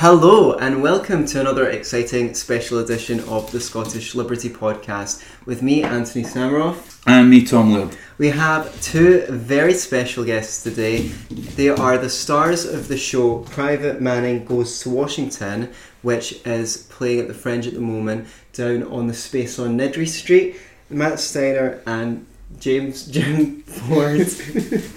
Hello, and welcome to another exciting special edition of the Scottish Liberty Podcast with me, Anthony Samaroff. And me, Tom Laird. We have two very special guests today. They are the stars of the show Private Manning Goes to Washington, which is playing at the Fringe at the moment down on the space on Niddry Street. Matt Steiner and James Jim Ford.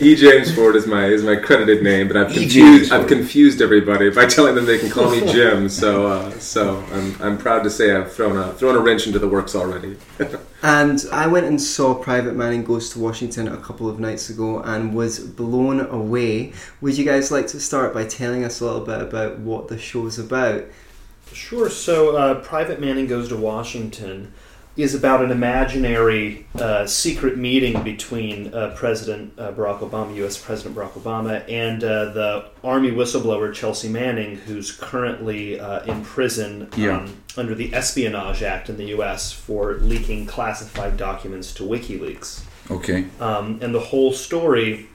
E. James Ford is my is my credited name, but I've E. confused James I've confused everybody by telling them they can call me Jim. So uh, so I'm, I'm proud to say I've thrown a thrown a wrench into the works already. And I went and saw Private Manning Goes to Washington a couple of nights ago and was blown away. Would you guys like to start by telling us a little bit about what the show's about? Sure. So, uh, Private Manning Goes to Washington is about an imaginary uh, secret meeting between uh, President uh, Barack Obama, U.S. President Barack Obama, and uh, the Army whistleblower Chelsea Manning, who's currently uh, in prison Yeah. um, under the Espionage Act in the U.S. for leaking classified documents to WikiLeaks. Okay. Um, and the whole story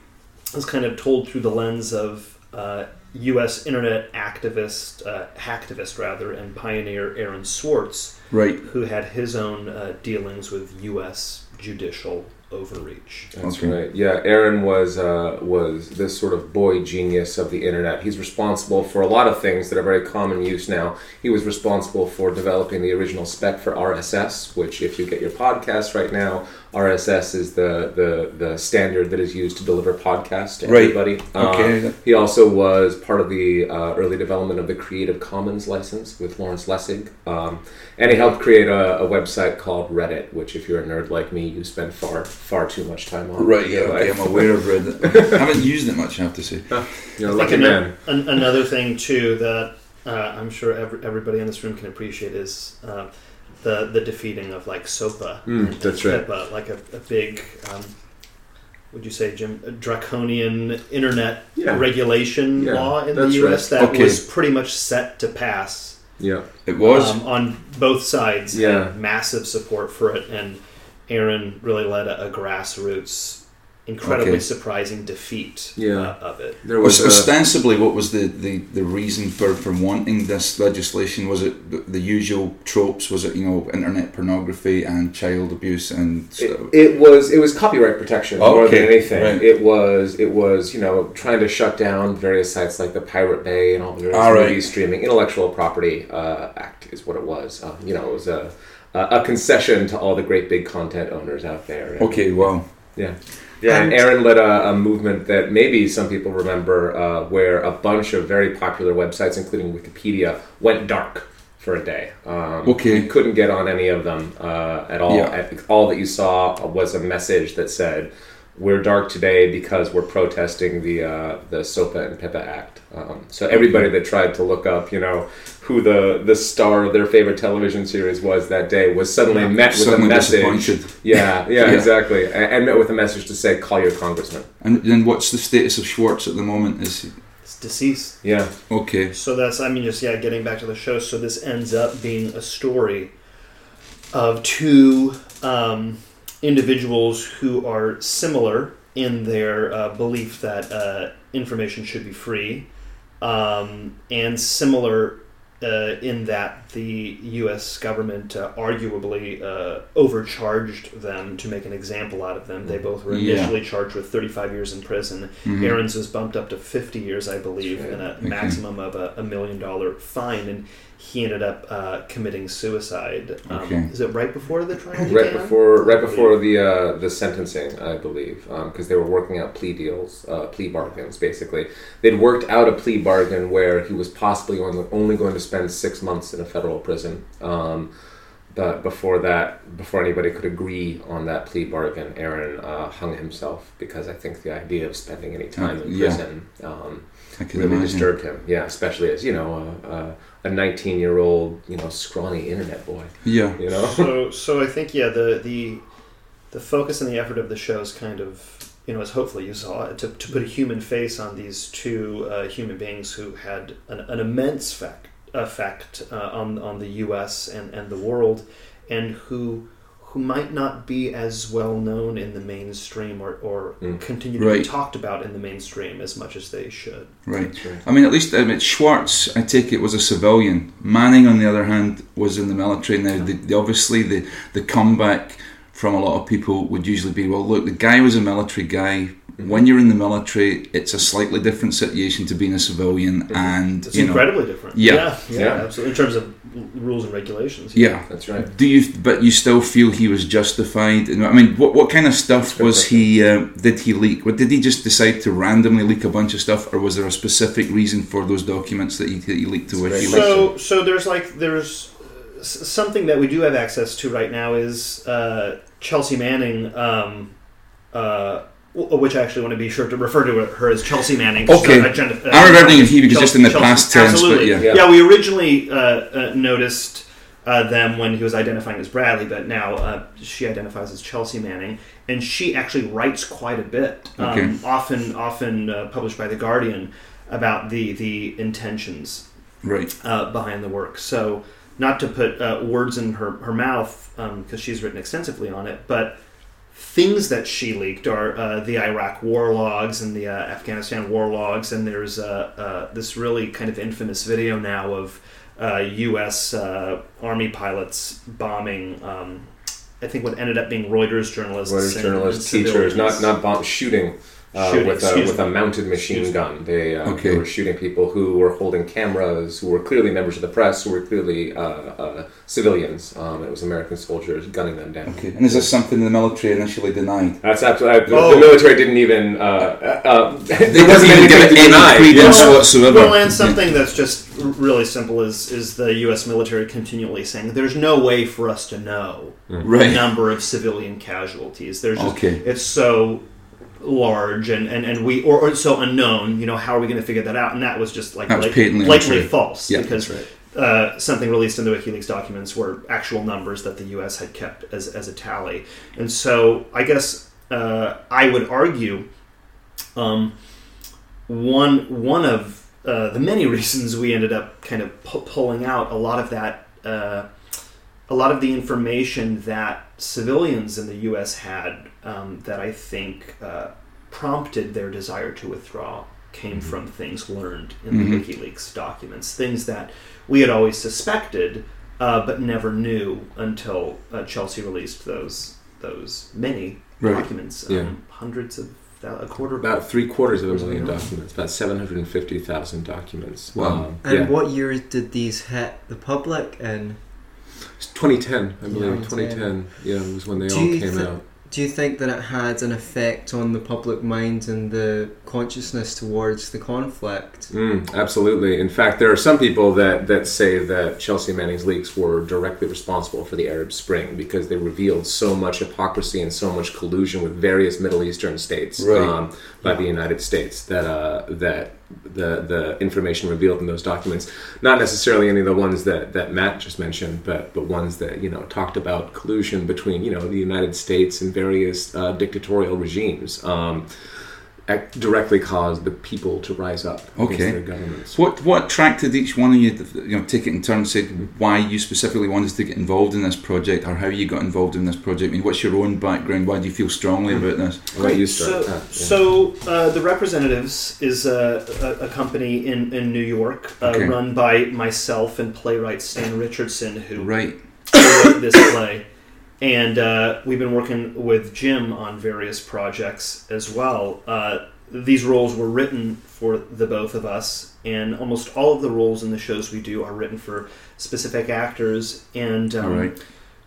is kind of told through the lens of uh, U.S. internet activist, uh, hacktivist rather, and pioneer Aaron Swartz, Right. who had his own uh, dealings with U.S. judicial overreach. That's Okay. right. Yeah, Aaron was uh, was this sort of boy genius of the internet. He's responsible for a lot of things that are very common use now. He was responsible for developing the original spec for RSS, which, if you get your podcast right now, RSS is the the, the standard that is used to deliver podcasts to Right. everybody. Uh, Okay. he also was part of the uh, early development of the Creative Commons license with Lawrence Lessig. Um, and he helped create a, a website called Reddit, which, if you're a nerd like me, you spend far, far too much time on. Right. Yeah. Okay. I'm aware of Reddit. I haven't used it much. I have to say. You're a I lucky man. an- another thing too that uh, I'm sure every, everybody in this room can appreciate is uh, the the defeating of like SOPA. Mm, that's right. Like a, a big. Um, would you say, Jim, draconian internet Yeah. regulation Yeah, law in the U.S. right. that Okay. was pretty much set to pass Yeah. It was. um, on both sides. Yeah. massive support for it, and Aaron really led a, a grassroots, incredibly Okay. surprising defeat Yeah. uh, of it. There was was, uh, ostensibly what was the, the, the reason for, for wanting this legislation? Was it the, the usual tropes? Was it you know internet pornography and child abuse and it, stuff? it was it was copyright protection more Okay, than anything. right. It was it was you know trying to shut down various sites like the Pirate Bay and all the various All right. movie streaming intellectual property uh, act is what it was. Um, you know, it was a a a concession to all the great big content owners out there. And- okay. Wow. Yeah. Yeah, and Aaron led a, a movement that maybe some people remember, uh, where a bunch of very popular websites, including Wikipedia, went dark for a day. Um, Okay. you couldn't get on any of them uh, at all. Yeah. All that you saw was a message that said, "We're dark today because we're protesting the uh, the SOPA and PIPA Act." Um, so everybody that tried to look up, you know, who the the star of their favorite television series was that day was suddenly Yeah. met with Suddenly a message. disappointed. Yeah, yeah, Yeah. exactly. And, and met with a message to say, call your congressman. And then what's the status of Schwartz at the moment? Is he, It's deceased. Yeah. okay. So that's, I mean, just yeah, getting back to the show. So this ends up being a story of two um, individuals who are similar in their uh, belief that uh, information should be free, um, and similar uh, in that the U.S. government uh, arguably uh, overcharged them to make an example out of them. They both were Yeah. initially charged with 35 years in prison. Mhm. Aaron's was bumped up to 50 years, I believe, Right. and a Okay. maximum of a, a million dollar fine. And he ended up uh, committing suicide. Um, Okay. Is it right before the trial? Right began? before, right before the uh, the sentencing, I believe, because they were working out plea deals, uh, plea bargains. Basically, they'd worked out a plea bargain where he was possibly only, only going to spend six months in a federal prison. Um, but before that, before anybody could agree on that plea bargain, Aaron uh, hung himself because I think the idea of spending any time in Yeah. prison um, really imagine. disturbed him. Yeah, especially as you know a a nineteen year old you know scrawny internet boy. Yeah. You know. so so I think yeah the the the focus and the effort of the show is kind of you know as hopefully you saw to, to put a human face on these two uh, human beings who had an, an immense fact, effect uh, on on the U.S. and and the world, and who who might not be as well known in the mainstream or, or Mm. continue to Right. be talked about in the mainstream as much as they should. Right. Right. I mean, at least I mean, Schwartz, I take it, was a civilian. Manning, on the other hand, was in the military. Now, the, the, obviously, the, the comeback from a lot of people would usually be, well, look, the guy was a military guy. When you're in the military, it's a slightly different situation to being a civilian, and It's you know, incredibly different. Yeah. yeah, yeah, Yeah. absolutely. In terms of rules and regulations. yeah. That's right. Do you? But you still feel he was justified? I mean, what what kind of stuff was he? Uh, did he leak? What did he just decide to randomly leak a bunch of stuff, or was there a specific reason for those documents that he, that he leaked to? Which he leaked? So, so there's like there's something that we do have access to right now is uh, Chelsea Manning, um, uh, w- which I actually want to be sure to refer to her as Chelsea Manning. Okay. Uh, agenda- uh, I'm remembering if he was Chelsea- just in the Chelsea- past tense, but Absolutely. yeah. Yeah. Yeah, we originally uh, uh, noticed uh, them when he was identifying as Bradley, but now uh, she identifies as Chelsea Manning, and she actually writes quite a bit, um, Okay. often often uh, published by the Guardian about the the intentions Right. uh, behind the work. So, not to put uh, words in her, her mouth, because she's written extensively on it, but things that she leaked are uh, the Iraq war logs and the uh, Afghanistan war logs, and there's uh, uh, this really kind of infamous video now of uh, U.S. Uh, Army pilots bombing. Um, I think what ended up being Reuters journalists, Reuters journalists, teachers, not not bomb shooting. Uh, Shooting, with a with a mounted machine Excuse gun, they, uh, Okay. they were shooting people who were holding cameras, who were clearly members of the press, who were clearly uh, uh, civilians. Um, it was American soldiers gunning them down. Okay. And is this something the military initially denied? That's absolutely the, Oh. the military didn't even. Uh, uh, They there didn't wasn't even give it anything to any deny. credence Yeah. whatsoever. Well, and something that's just really simple is is the U.S. military continually saying there's no way for us to know the Right. number of civilian casualties. There's just, Okay. it's so large and, and, and we or, or so unknown. You know, how are we going to figure that out? And that was just like was blat- blatantly false Yeah, because that's uh, something released in the WikiLeaks documents were actual numbers that the U.S. had kept as, as a tally. And so I guess uh, I would argue um, one one of uh, the many reasons we ended up kind of pu- pulling out a lot of that uh, a lot of the information that civilians in the U.S. had um, that I think uh, prompted their desire to withdraw came from things learned in Mhm. the WikiLeaks documents, things that we had always suspected uh, but never knew until uh, Chelsea released those those many Right. documents, Yeah. um, hundreds of thou- a quarter About three quarters of a million Yeah. documents, about seven hundred and fifty thousand documents. Wow. Um, And yeah. what year did these hit the public? And It's 2010, I believe. 2010. 2010, yeah, was when they Do all came thi- out. do you think that it had an effect on the public mind and the consciousness towards the conflict? Mm, absolutely. In fact, there are some people that, that say that Chelsea Manning's leaks were directly responsible for the Arab Spring because they revealed so much hypocrisy and so much collusion with various Middle Eastern states Right. um, by the United States that uh, that the the information revealed in those documents, not necessarily any of the ones that, that Matt just mentioned, but but ones that you know talked about collusion between you know the United States and various uh, dictatorial regimes. Um, directly caused the people to rise up Okay. against their governments. What what attracted each one of you to you know take it in turn? Say why you specifically wanted to get involved in this project, or how you got involved in this project. I mean, what's your own background? Why do you feel strongly about this? I'll let you So, start. Ah, yeah. so uh, the Representatives is a, a, a company in, in New York uh, Okay. run by myself and playwright Stan Richardson, who Right. wrote this play. And uh, we've been working with Jim on various projects as well. Uh, these roles were written for the both of us, and almost all of the roles in the shows we do are written for specific actors. And um, All right.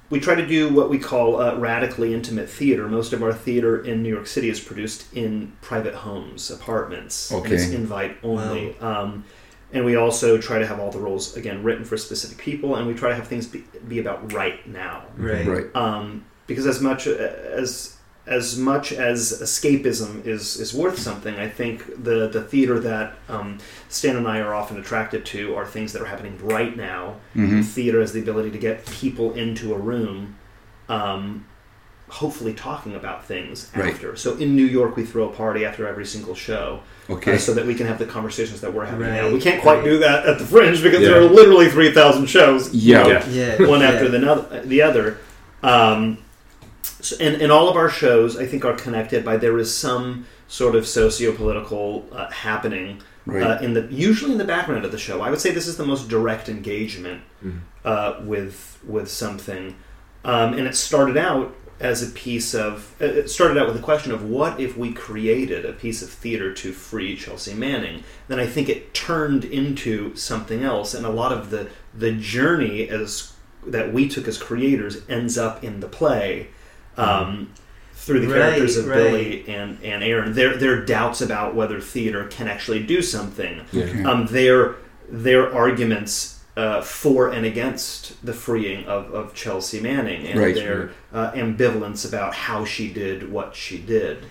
we try to do what we call uh, radically intimate theater. Most of our theater in New York City is produced in private homes, apartments. And it's invite only. Um, and we also try to have all the roles, again, written for specific people, and we try to have things be, be about right now. Right. Right. Um, because as much as as much as escapism is, is worth something, I think the, the theater that um, Stan and I are often attracted to are things that are happening right now hmm theater has the ability to get people into a room, um, hopefully talking about things Right. after. So in New York, we throw a party after every single show, Okay. uh, so that we can have the conversations that we're having now. We can't quite right. do that at the Fringe because Yeah. there are literally three thousand shows. Yeah. Yeah. Yeah. one yeah. after the, no- the other. Um, so, and, and all of our shows, I think, are connected by there is some sort of socio-political uh, happening Right. uh, in the usually in the background of the show. I would say this is the most direct engagement uh, with with something, um, and it started out as a piece of it started out with the question of what if we created a piece of theater to free Chelsea Manning. Then I think it turned into something else, and a lot of the the journey as that we took as creators ends up in the play. Um, through the Right, characters of right. Billy and, and Aaron, their their doubts about whether theater can actually do something Okay. um, their their arguments uh, for and against the freeing of, of Chelsea Manning and Right. their uh, ambivalence about how she did what she did.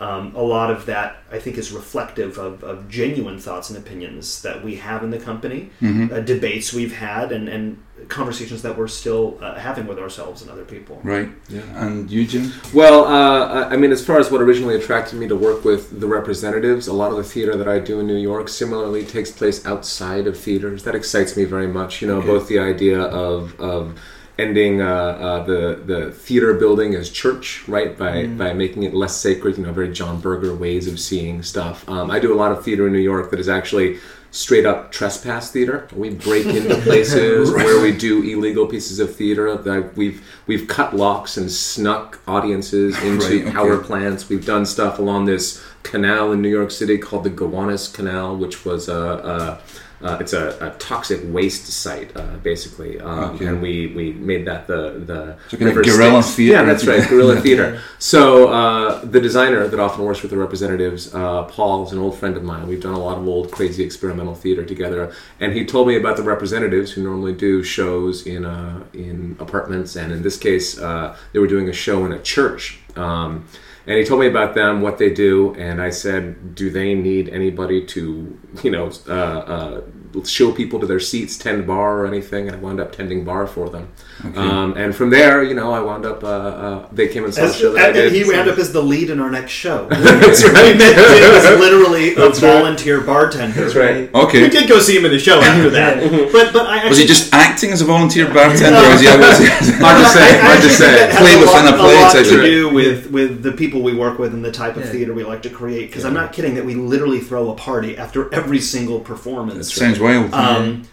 Um, a lot of that, I think, is reflective of, of genuine thoughts and opinions that we have in the company, Mm-hmm. uh, debates we've had, and, and conversations that we're still uh, having with ourselves and other people. Right. Yeah. And you, Jim? Well, uh, I I mean, as far as what originally attracted me to work with the representatives, a lot of the theater that I do in New York similarly takes place outside of theaters. That excites me very much. You know, Okay. both the idea of, of ending uh, uh, the the theater building as church, right, by by making it less sacred. You know, very John Berger ways of seeing stuff. Um, I do a lot of theater in New York that is actually straight up trespass theater. We break into places where we do illegal pieces of theater. That we've we've cut locks and snuck audiences into Right, okay. power plants. We've done stuff along this canal in New York City called the Gowanus Canal, which was a. a uh, it's a, a toxic waste site, uh, basically, um, Okay. and we, we made that the the So kind of guerrilla theater. Yeah, that's right, guerrilla theater. So uh, the designer that often works with the representatives, uh, Paul, is an old friend of mine. We've done a lot of old crazy experimental theater together, and he told me about the representatives who normally do shows in uh, in apartments, and in this case, uh, they were doing a show in a church. Um, and he told me about them, what they do, and I said, "Do they need anybody to, you know, uh, uh, show people to their seats, tend bar or anything?" And I wound up tending bar for them. Um, and from there, you know, I wound up. Uh, uh, they came and saw the show that I did. he so- wound up as the lead in our next show. That's I right. mean, Jim was literally a right. volunteer bartender. That's right. We did go see him in the show after that, but but I actually, Was he just acting as a volunteer bartender? or was he, Hard to say. I Hard to say. that has Play a within lot, a play lot to do with with the people we work with and the type of Yeah. theater we like to create. Because I'm not kidding that we literally throw a party after every single performance. Sounds wild. Um,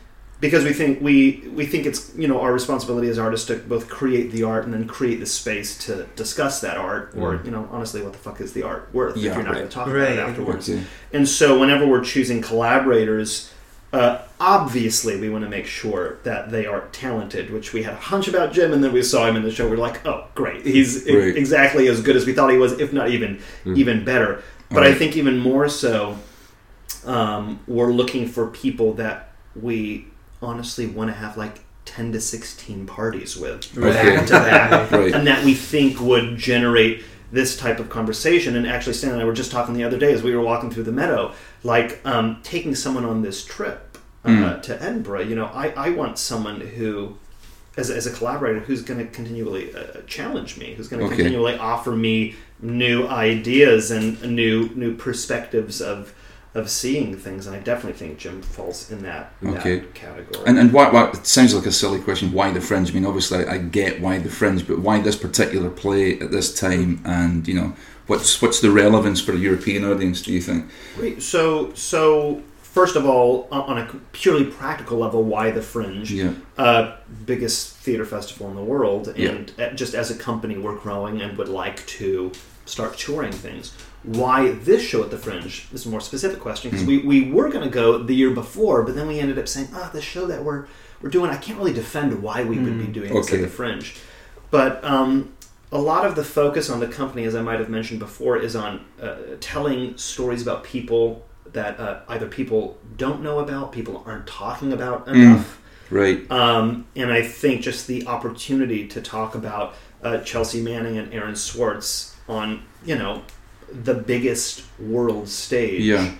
because we think we we think it's you know our responsibility as artists to both create the art and then create the space to discuss that art or you know honestly what the fuck is the art worth Yeah, if you're not right. going to talk Right. about it afterwards Okay. and so whenever we're choosing collaborators uh, obviously we want to make sure that they are talented which we had a hunch about jim and then we saw him in the show we are like oh great he's e- Right. exactly as good as we thought he was if not even even better but i think even more so um, we're looking for people that we honestly want to have like 10 to 16 parties with Right. back to back Right. and that we think would generate this type of conversation and actually stan and i were just talking the other day as we were walking through the meadow like um, taking someone on this trip uh, Mm. to edinburgh you know I, I want someone who as, as a collaborator who's going to continually uh, challenge me who's going to Okay. continually offer me new ideas and new new perspectives of of seeing things and i definitely think jim falls in that, Okay. that category And, and why, why, it sounds like a silly question. Why the fringe? I mean, obviously, I get why the fringe, but why this particular play at this time? And you know, what's what's the relevance for a European audience? Do you think? Great. So, so first of all, on a purely practical level, why the Fringe? Yeah. Uh, biggest theater festival in the world, and uh, just as a company, we're growing and would like to start touring things. Why this show at the Fringe? This is a more specific question because we, we were going to go the year before, but then we ended up saying, ah, the show that we're we're doing, I can't really defend why we would be doing this Okay. at the Fringe. But um, a lot of the focus on the company, as I might have mentioned before, is on uh, telling stories about people that uh, either people don't know about, people aren't talking about enough. Right. Um, and I think just the opportunity to talk about uh, Chelsea Manning and Aaron Swartz on, you know, the biggest world stage Yeah.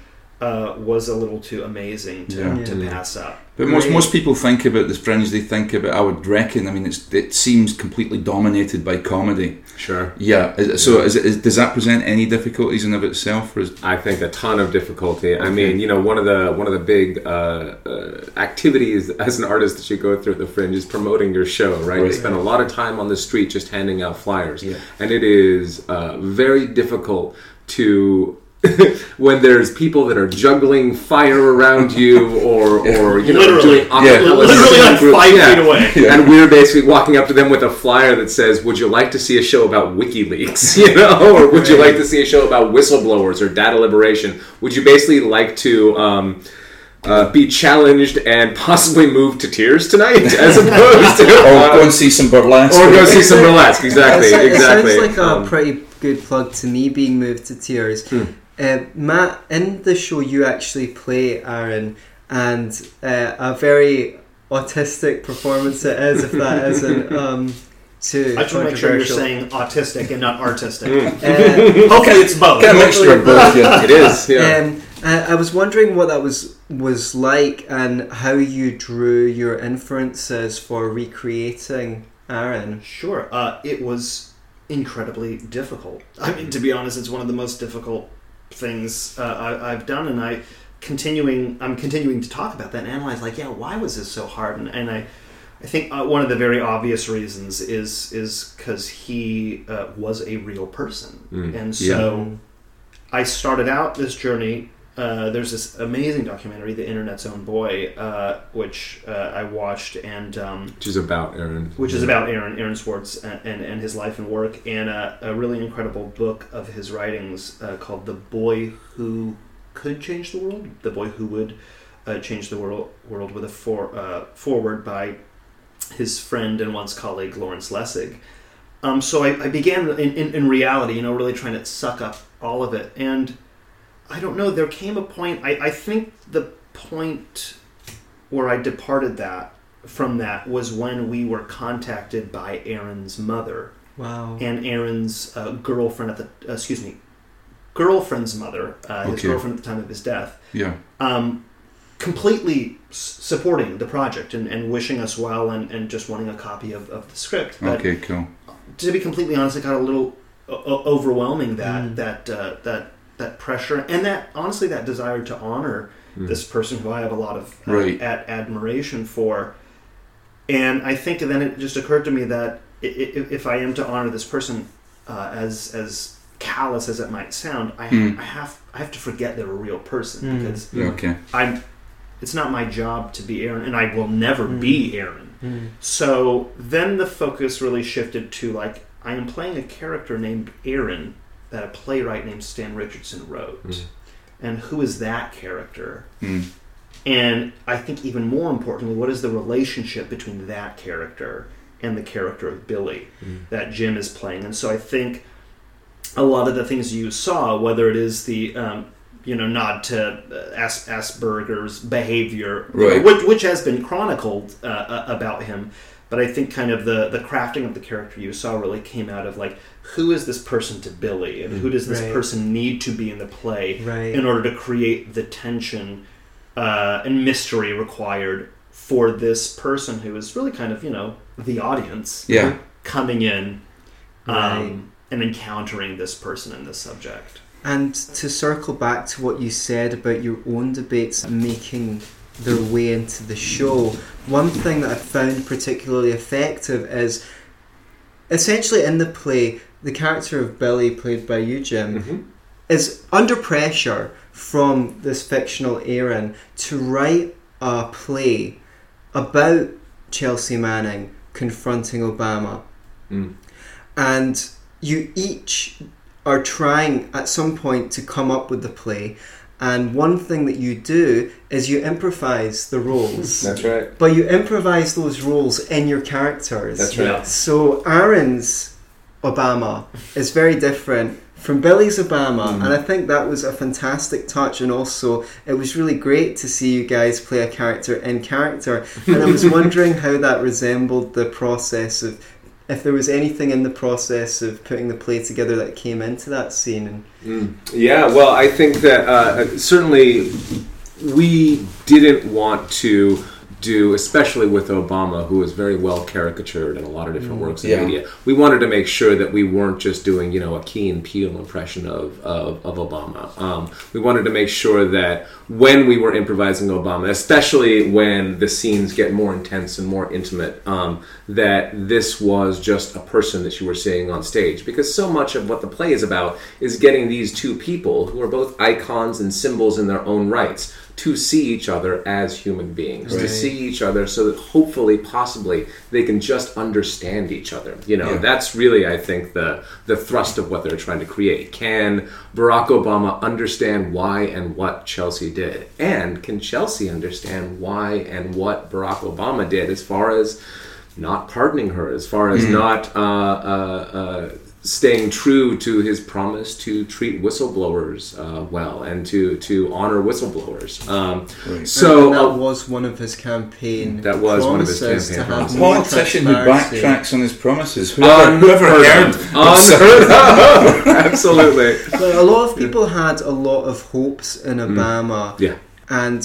Uh, was a little too amazing to, Yeah. to pass up. But most most people think about the Fringe. They think about. I would reckon. I mean, it's it seems completely dominated by comedy. Sure. Yeah. is- So is it, is, does that present any difficulties in of itself, or is I think a ton of difficulty. I mean, you know, one of the one of the big uh, uh, activities as an artist that you go through at the Fringe is promoting your show, right? You spend a lot of time on the street just handing out flyers, Yeah. and it is uh, very difficult to. when there's people that are juggling fire around you, or, or you know, Literally. doing Yeah. Literally like groups. five Yeah. feet away. Yeah. And we're basically walking up to them with a flyer that says, "Would you like to see a show about WikiLeaks?" You know, or would you like to see a show about whistleblowers or data liberation? Would you basically like to um, uh, be challenged and possibly move to tears tonight, as opposed to or uh, go and see some burlesque? or go see some burlesque? Exactly, It sounds- exactly. It sounds like a Um, pretty good plug to me being moved to tears. Hmm. Uh, Matt, in the show, you actually play Aaron, and uh, a very autistic performance it is, if that isn't um, too I just want to make sure you're saying autistic and not artistic. Mm. Uh, Hopefully, it's both. Kind of mixture of both. Yeah. it is. Yeah. Um, I, I was wondering what that was was like and how you drew your inferences for recreating Aaron. Sure. Uh, it was incredibly difficult. I mean, to be honest, it's one of the most difficult things uh, I, I've done, and I continuing. I'm continuing to talk about that and analyze. Like, yeah, why was this so hard? And, and I, I think uh, one of the very obvious reasons is is because he uh, was a real person, Mm. and Yeah. so I started out this journey. Uh, there's this amazing documentary, "The Internet's Own Boy," uh, which uh, I watched, and um, Which is about Aaron. which is about Aaron Aaron Swartz and, and, and his life and work, and a, a really incredible book of his writings uh, called "The Boy Who Could Change the World." The boy who would uh, change the world world with a for, uh, forward by his friend and once colleague Lawrence Lessig. Um, so I, I began in, in, in reality, you know, really trying to suck up all of it, and I don't know. There came a point. I, I think the point where I departed that from that was when we were contacted by Aaron's mother Wow. and Aaron's uh, girlfriend at the uh, excuse me girlfriend's mother, uh, his Okay. girlfriend at the time of his death, Yeah. um, completely s- supporting the project and, and wishing us well and, and just wanting a copy of, of the script. But Okay. Cool. to be completely honest, it got a little o- o- overwhelming that Mm. that uh, that that pressure and that honestly that desire to honor Mm. this person who I have a lot of uh, Right. ad- admiration for. And I think then it just occurred to me that i- i- if I am to honor this person, uh, as as callous as it might sound, I, Mm. I have I have to forget they're a real person Mm. because Yeah. Okay. I'm. It's not my job to be Aaron, and I will never Mm. be Aaron. Mm. So then the focus really shifted to like I am playing a character named Aaron that a playwright named Stan Richardson wrote. Mm. And who is that character? Mm. And I think even more importantly, what is the relationship between that character and the character of Billy Mm. that Jim is playing? And so I think a lot of the things you saw, whether it is the um, you know nod to uh, As- Asperger's behavior, Right. which, which has been chronicled uh, uh, about him, but I think kind of the the crafting of the character you saw really came out of like who is this person to Billy, and who does this Right. person need to be in the play Right. in order to create the tension uh, and mystery required for this person who is really kind of you know the audience Yeah. coming in um, Right. and encountering this person and this subject. And to circle back to what you said about your own debates making their way into the show, one thing that I found particularly effective is essentially in the play, the character of Billy, played by you, Jim, Mhm. is under pressure from this fictional Aaron to write a play about Chelsea Manning confronting Obama Mm. and you each are trying at some point to come up with the play and one thing that you do is you improvise the roles That's right. but you improvise those roles in your characters That's right. So aaron's obama is very different from billy's obama Mm. and i think that was a fantastic touch and also it was really great to see you guys play a character in character and i was wondering how that resembled the process of if there was anything in the process of putting the play together that came into that scene. And Mm. Yeah, well, I think that uh, certainly we didn't want to do, especially with Obama, who was very well caricatured in a lot of different works in Yeah. media. We wanted to make sure that we weren't just doing, you know, a Key and Peele impression of of, of Obama. Um, we wanted to make sure that when we were improvising Obama, especially when the scenes get more intense and more intimate, um, that this was just a person that you were seeing on stage. Because so much of what the play is about is getting these two people who are both icons and symbols in their own rights to see each other as human beings, to see each other so that hopefully, possibly, they can just understand each other. You know, Yeah. that's really, I think, the the thrust of what they're trying to create. Can Barack Obama understand why and what Chelsea did, and can Chelsea understand why and what Barack Obama did, as far as not pardoning her, as far as not uh, uh, uh, staying true to his promise to treat whistleblowers uh, well and to to honor whistleblowers. Um, So and that uh, was one of his campaign. That was one of his promises campaign to have promises. more Politician who backtracks on his promises. Whoever, whoever unheard heard unheard of. Absolutely. But a lot of people had a lot of hopes in Obama, Mm. Yeah. and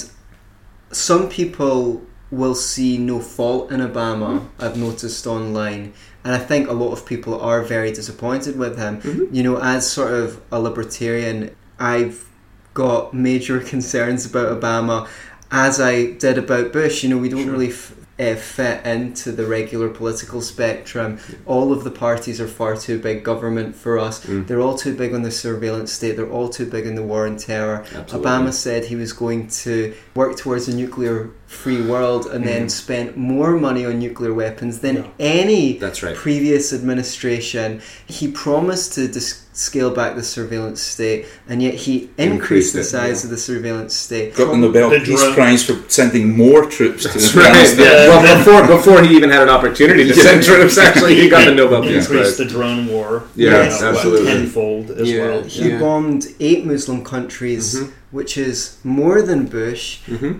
some people will see no fault in Obama. I've noticed online, and I think a lot of people are very disappointed with him. Mm-hmm. You know, as sort of a libertarian, I've got major concerns about Obama, as I did about Bush. You know, we don't really. F- uh, fit into the regular political spectrum. All of the parties are far too big government for us. Mm. They're all too big on the surveillance state. They're all too big on the war on terror. Absolutely. Obama said he was going to work towards a nuclear free world and Mm. then spent more money on nuclear weapons than Yeah. any That's right. previous administration. He promised to dis- scale back the surveillance state, and yet he increased, Increased the it, size yeah. of the surveillance state. got the Nobel The Peace drone- Prize for sending more troops to That's Afghanistan. right. Yeah. Well, before before he even had an opportunity to send troops, actually, he got the Nobel Peace Increased Prize. the drone war. Yeah, you know, absolutely. Tenfold as Yeah. well. He Yeah. bombed eight Muslim countries, Mhm. which is more than Bush. hmm Uh,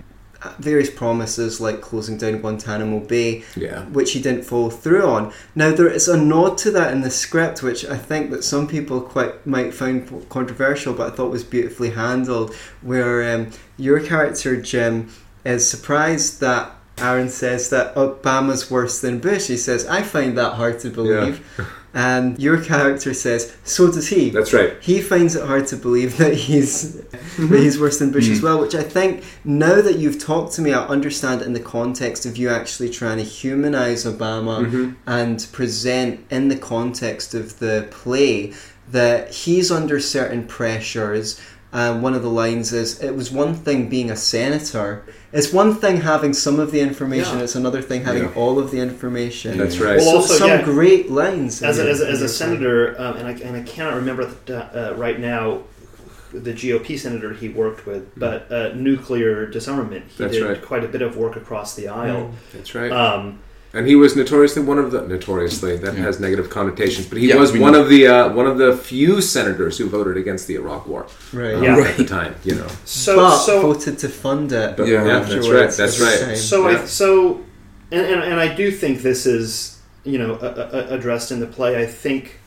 Various promises like closing down Guantanamo Bay, Yeah. which he didn't follow through on. Now there is a nod to that in the script, which I think that some people quite might find controversial, but I thought was beautifully handled. Where um, your character Jim is surprised that Aaron says that Obama's worse than Bush. He says, "I find that hard to believe," and your character says, "So does he." That's right. he finds it hard to believe that he's that he's worse than Bush as well. Which I think now that you've talked to me, I understand in the context of you actually trying to humanize Obama Mhm. and present in the context of the play that he's under certain pressures. Um, one of the lines is, "It was one thing being a senator. It's one thing having some of the information. Yeah. It's another thing having Yeah. all of the information." That's right. Well, So also, some yeah. great lines as a, as a, as a senator, um, and I and I cannot remember the, uh, right now the GOP senator he worked with, but uh, nuclear disarmament. He That's did right. quite a bit of work across the aisle. That's right. Um, And he was notoriously one of the notoriously that Yeah. has negative connotations, but he Yeah, was one know. of the uh, one of the few senators who voted against the Iraq War right? um, Yeah. at the time. You know, so but so voted to fund it. But- Yeah, yeah, that's that's right. That's right. So Yeah. I so, and, and and I do think this is you know a, a, addressed in the play. I think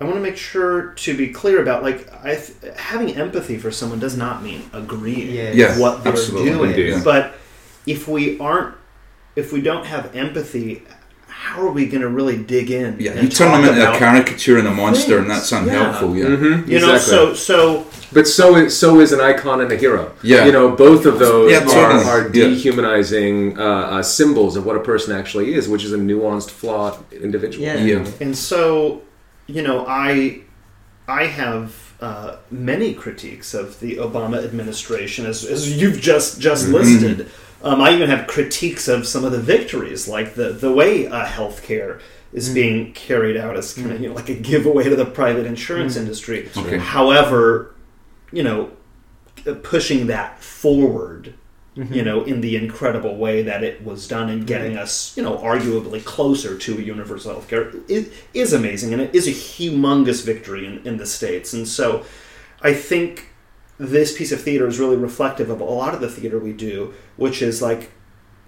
I want to make sure to be clear about like I th- having empathy for someone does not mean agreeing Yeah. Yeah, with what they're doing. indeed. But if we aren't, if we don't have empathy, how are we going to really dig in? Yeah, and you turn them into a caricature and a monster, and that's unhelpful. Yeah, Mhm, You know, so so but so is so is an icon and a hero. Yeah. you know, both of those Yeah, are, totally. are Yeah. dehumanizing uh, uh, symbols of what a person actually is, which is a nuanced, flawed individual. Yeah. Yeah. And so, you know, I I have uh, many critiques of the Obama administration, as, as you've just just listed. Um, I even have critiques of some of the victories, like the the way uh, healthcare is hmm. being carried out as kind of hmm. you know like a giveaway to the private insurance hmm. industry. Okay. However, you know, uh, pushing that forward mm-hmm. you know, in the incredible way that it was done and getting us, you know, arguably closer to a universal healthcare is, is amazing and it is a humongous victory in, in the States. And so I think this piece of theater is really reflective of a lot of the theater we do, which is like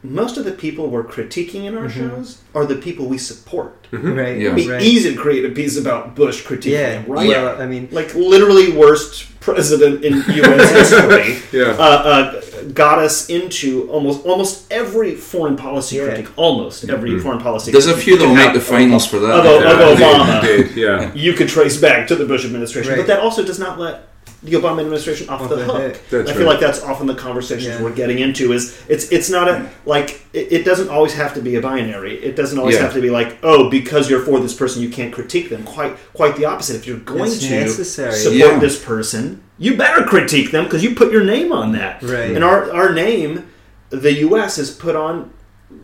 most of the people we're critiquing in our Mhm. shows are the people we support. Right. Yeah. It'd be right. easy to create a piece about Bush critiquing Yeah. him, right? Well, I mean, Like literally worst president in U.S. history. Yeah. uh, uh, got us into almost almost every foreign policy Yeah. critique. Almost every Mhm. foreign policy. There's a few that'll make the have finals for that. Of, of, Yeah, of indeed, Obama. indeed, yeah. You could trace back to the Bush administration, Right. but that also does not let the Obama administration off, Off the, the hook. I feel right. like that's often the conversations Yeah. we're getting into. Is it's it's not a like it, it doesn't always have to be a binary. It doesn't always Yeah. have to be like oh because you're for this person you can't critique them. Quite quite the opposite. If you're going It's to necessary. support Yeah. this person, you better critique them because you put your name on that. Right. And our our name, the U.S. has put on.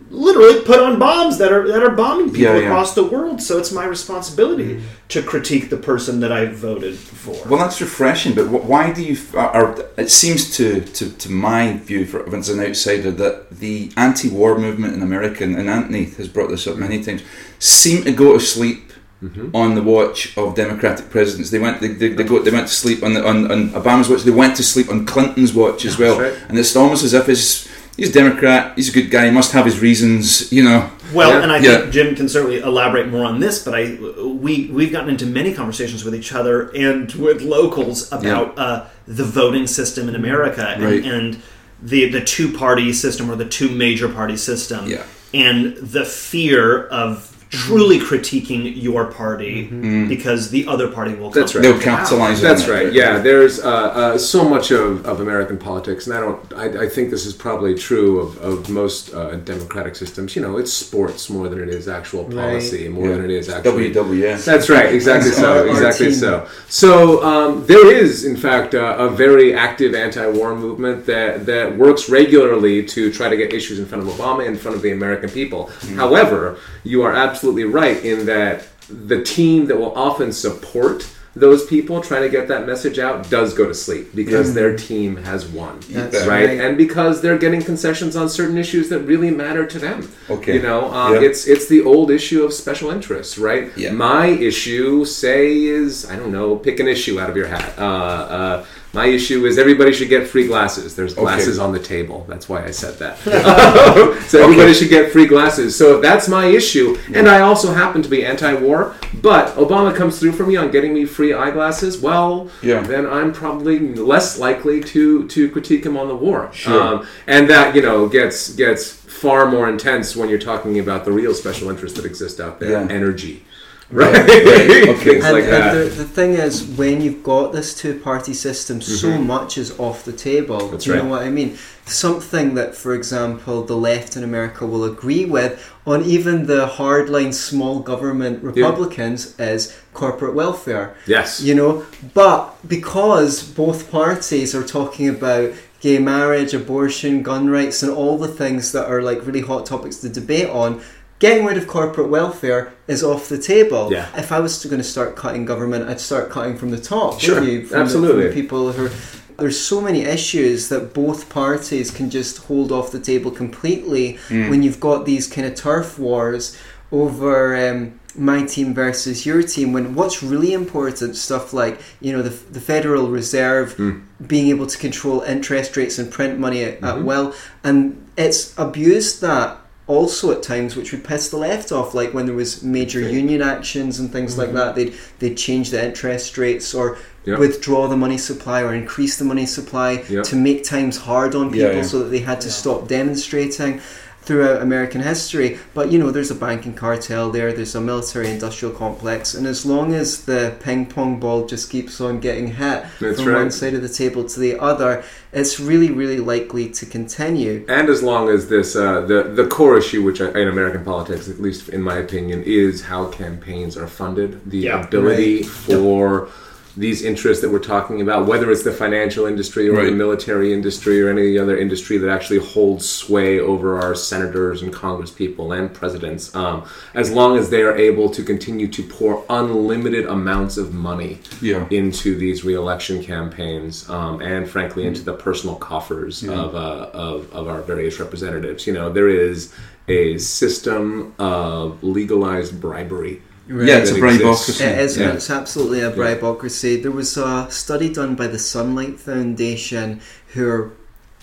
Literally put on bombs that are that are bombing people Yeah, yeah. across the world. So it's my responsibility mm-hmm. to critique the person that I voted for. Well, that's refreshing, but why do you? Or it seems to, to, to my view, for, as an outsider, that the anti-war movement in America, and Anthony has brought this up many times, seem to go to sleep mm-hmm. on the watch of Democratic presidents. They went, they, they, they, go, they went to sleep on, the, on, on Obama's watch. They went to sleep on Clinton's watch as well, right. and it's almost as if he's he's a Democrat, he's a good guy, he must have his reasons, you know. Well, Yeah. and I Yeah. think Jim can certainly elaborate more on this, but I we we've gotten into many conversations with each other and with locals about uh, the voting system in America and, Right. and the the two party system or the two major party system, Yeah. and the fear of truly critiquing your party because the other party will. That's come right. They'll capitalize on That's it. right. Yeah, there's uh, uh, so much of, of American politics, and I don't. I, I think this is probably true of, of most uh, democratic systems. You know, it's sports more than it is actual policy, more Yeah. than it is actually. WWF. That's right. Exactly so. Exactly so. So um, there is, in fact, uh, a very active anti-war movement that that works regularly to try to get issues in front of Obama, in front of the American people. However, you are absolutely right in that the team that will often support those people trying to get that message out does go to sleep because their team has won right? right. and because they're getting concessions on certain issues that really matter to them Okay. you know um, Yeah. it's it's the old issue of special interests right Yeah. my issue say is i don't know pick an issue out of your hat uh, uh, my issue is everybody should get free glasses. There's glasses on the table. That's why I said that. so everybody should get free glasses. So if that's my issue. And I also happen to be anti-war. But Obama comes through for me on getting me free eyeglasses. Well, Yeah. then I'm probably less likely to to critique him on the war. Sure. Um, and that you know gets gets far more intense when you're talking about the real special interests that exist out there, Yeah. energy, right? Okay. Things and, like and that. the, the thing is, when you've got this two-party system, so much is off the table. Mm-hmm. That's Do you right. know what I mean? Something that, for example, the left in America will agree with on even the hardline small government Republicans is corporate welfare. yes. You know, but because both parties are talking about gay marriage, abortion, gun rights, and all the things that are like really hot topics to debate on, getting rid of corporate welfare is off the table. Yeah. If I was going to start cutting government, I'd start cutting from the top. Sure, you? From the- absolutely. from people who. Are, there's so many issues that both parties can just hold off the table completely mm. when you've got these kind of turf wars over um, my team versus your team. When what's really important, stuff like you know the, the Federal Reserve mm. being able to control interest rates and print money at, at mm-hmm. will, and it's abused that also at times, which would piss the left off. Like when there was major union actions and things like mm-hmm. that, they'd they'd change the interest rates or Yep. withdraw the money supply or increase the money supply Yep. to make times hard on people Yeah, yeah. so that they had to stop demonstrating throughout American history. But you know, there's a banking cartel there, there's a military industrial complex, and as long as the ping pong ball just keeps on getting hit That's from right. one side of the table to the other, it's really, really likely to continue. And as long as this, uh, the the core issue, which I, in American politics, at least in my opinion, is how campaigns are funded, the Yeah, ability right. for these interests that we're talking about, whether it's the financial industry or Right. the military industry or any other industry that actually holds sway over our senators and congresspeople and presidents, um, as long as they are able to continue to pour unlimited amounts of money Yeah. into these reelection campaigns um, and frankly into the personal coffers of, uh, of, of our various representatives. You know, there is a system of legalized bribery. Yeah, it's a that bribocracy. It is, Yeah. it's absolutely a bribocracy. There was a study done by the Sunlight Foundation, who are,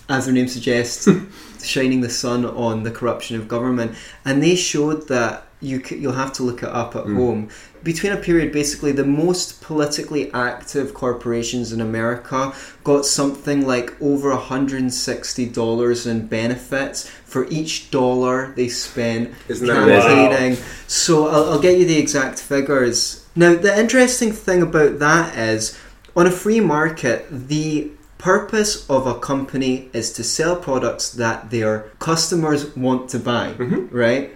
as their name suggests, shining the sun on the corruption of government, and they showed that you c- you'll have to look it up at Mm. home. Between a period, basically, the most politically active corporations in America got something like over $160 in benefits for each dollar they spent Isn't campaigning. So I'll, I'll get you the exact figures. Now, the interesting thing about that is on a free market, the purpose of a company is to sell products that their customers want to buy, mm-hmm. right?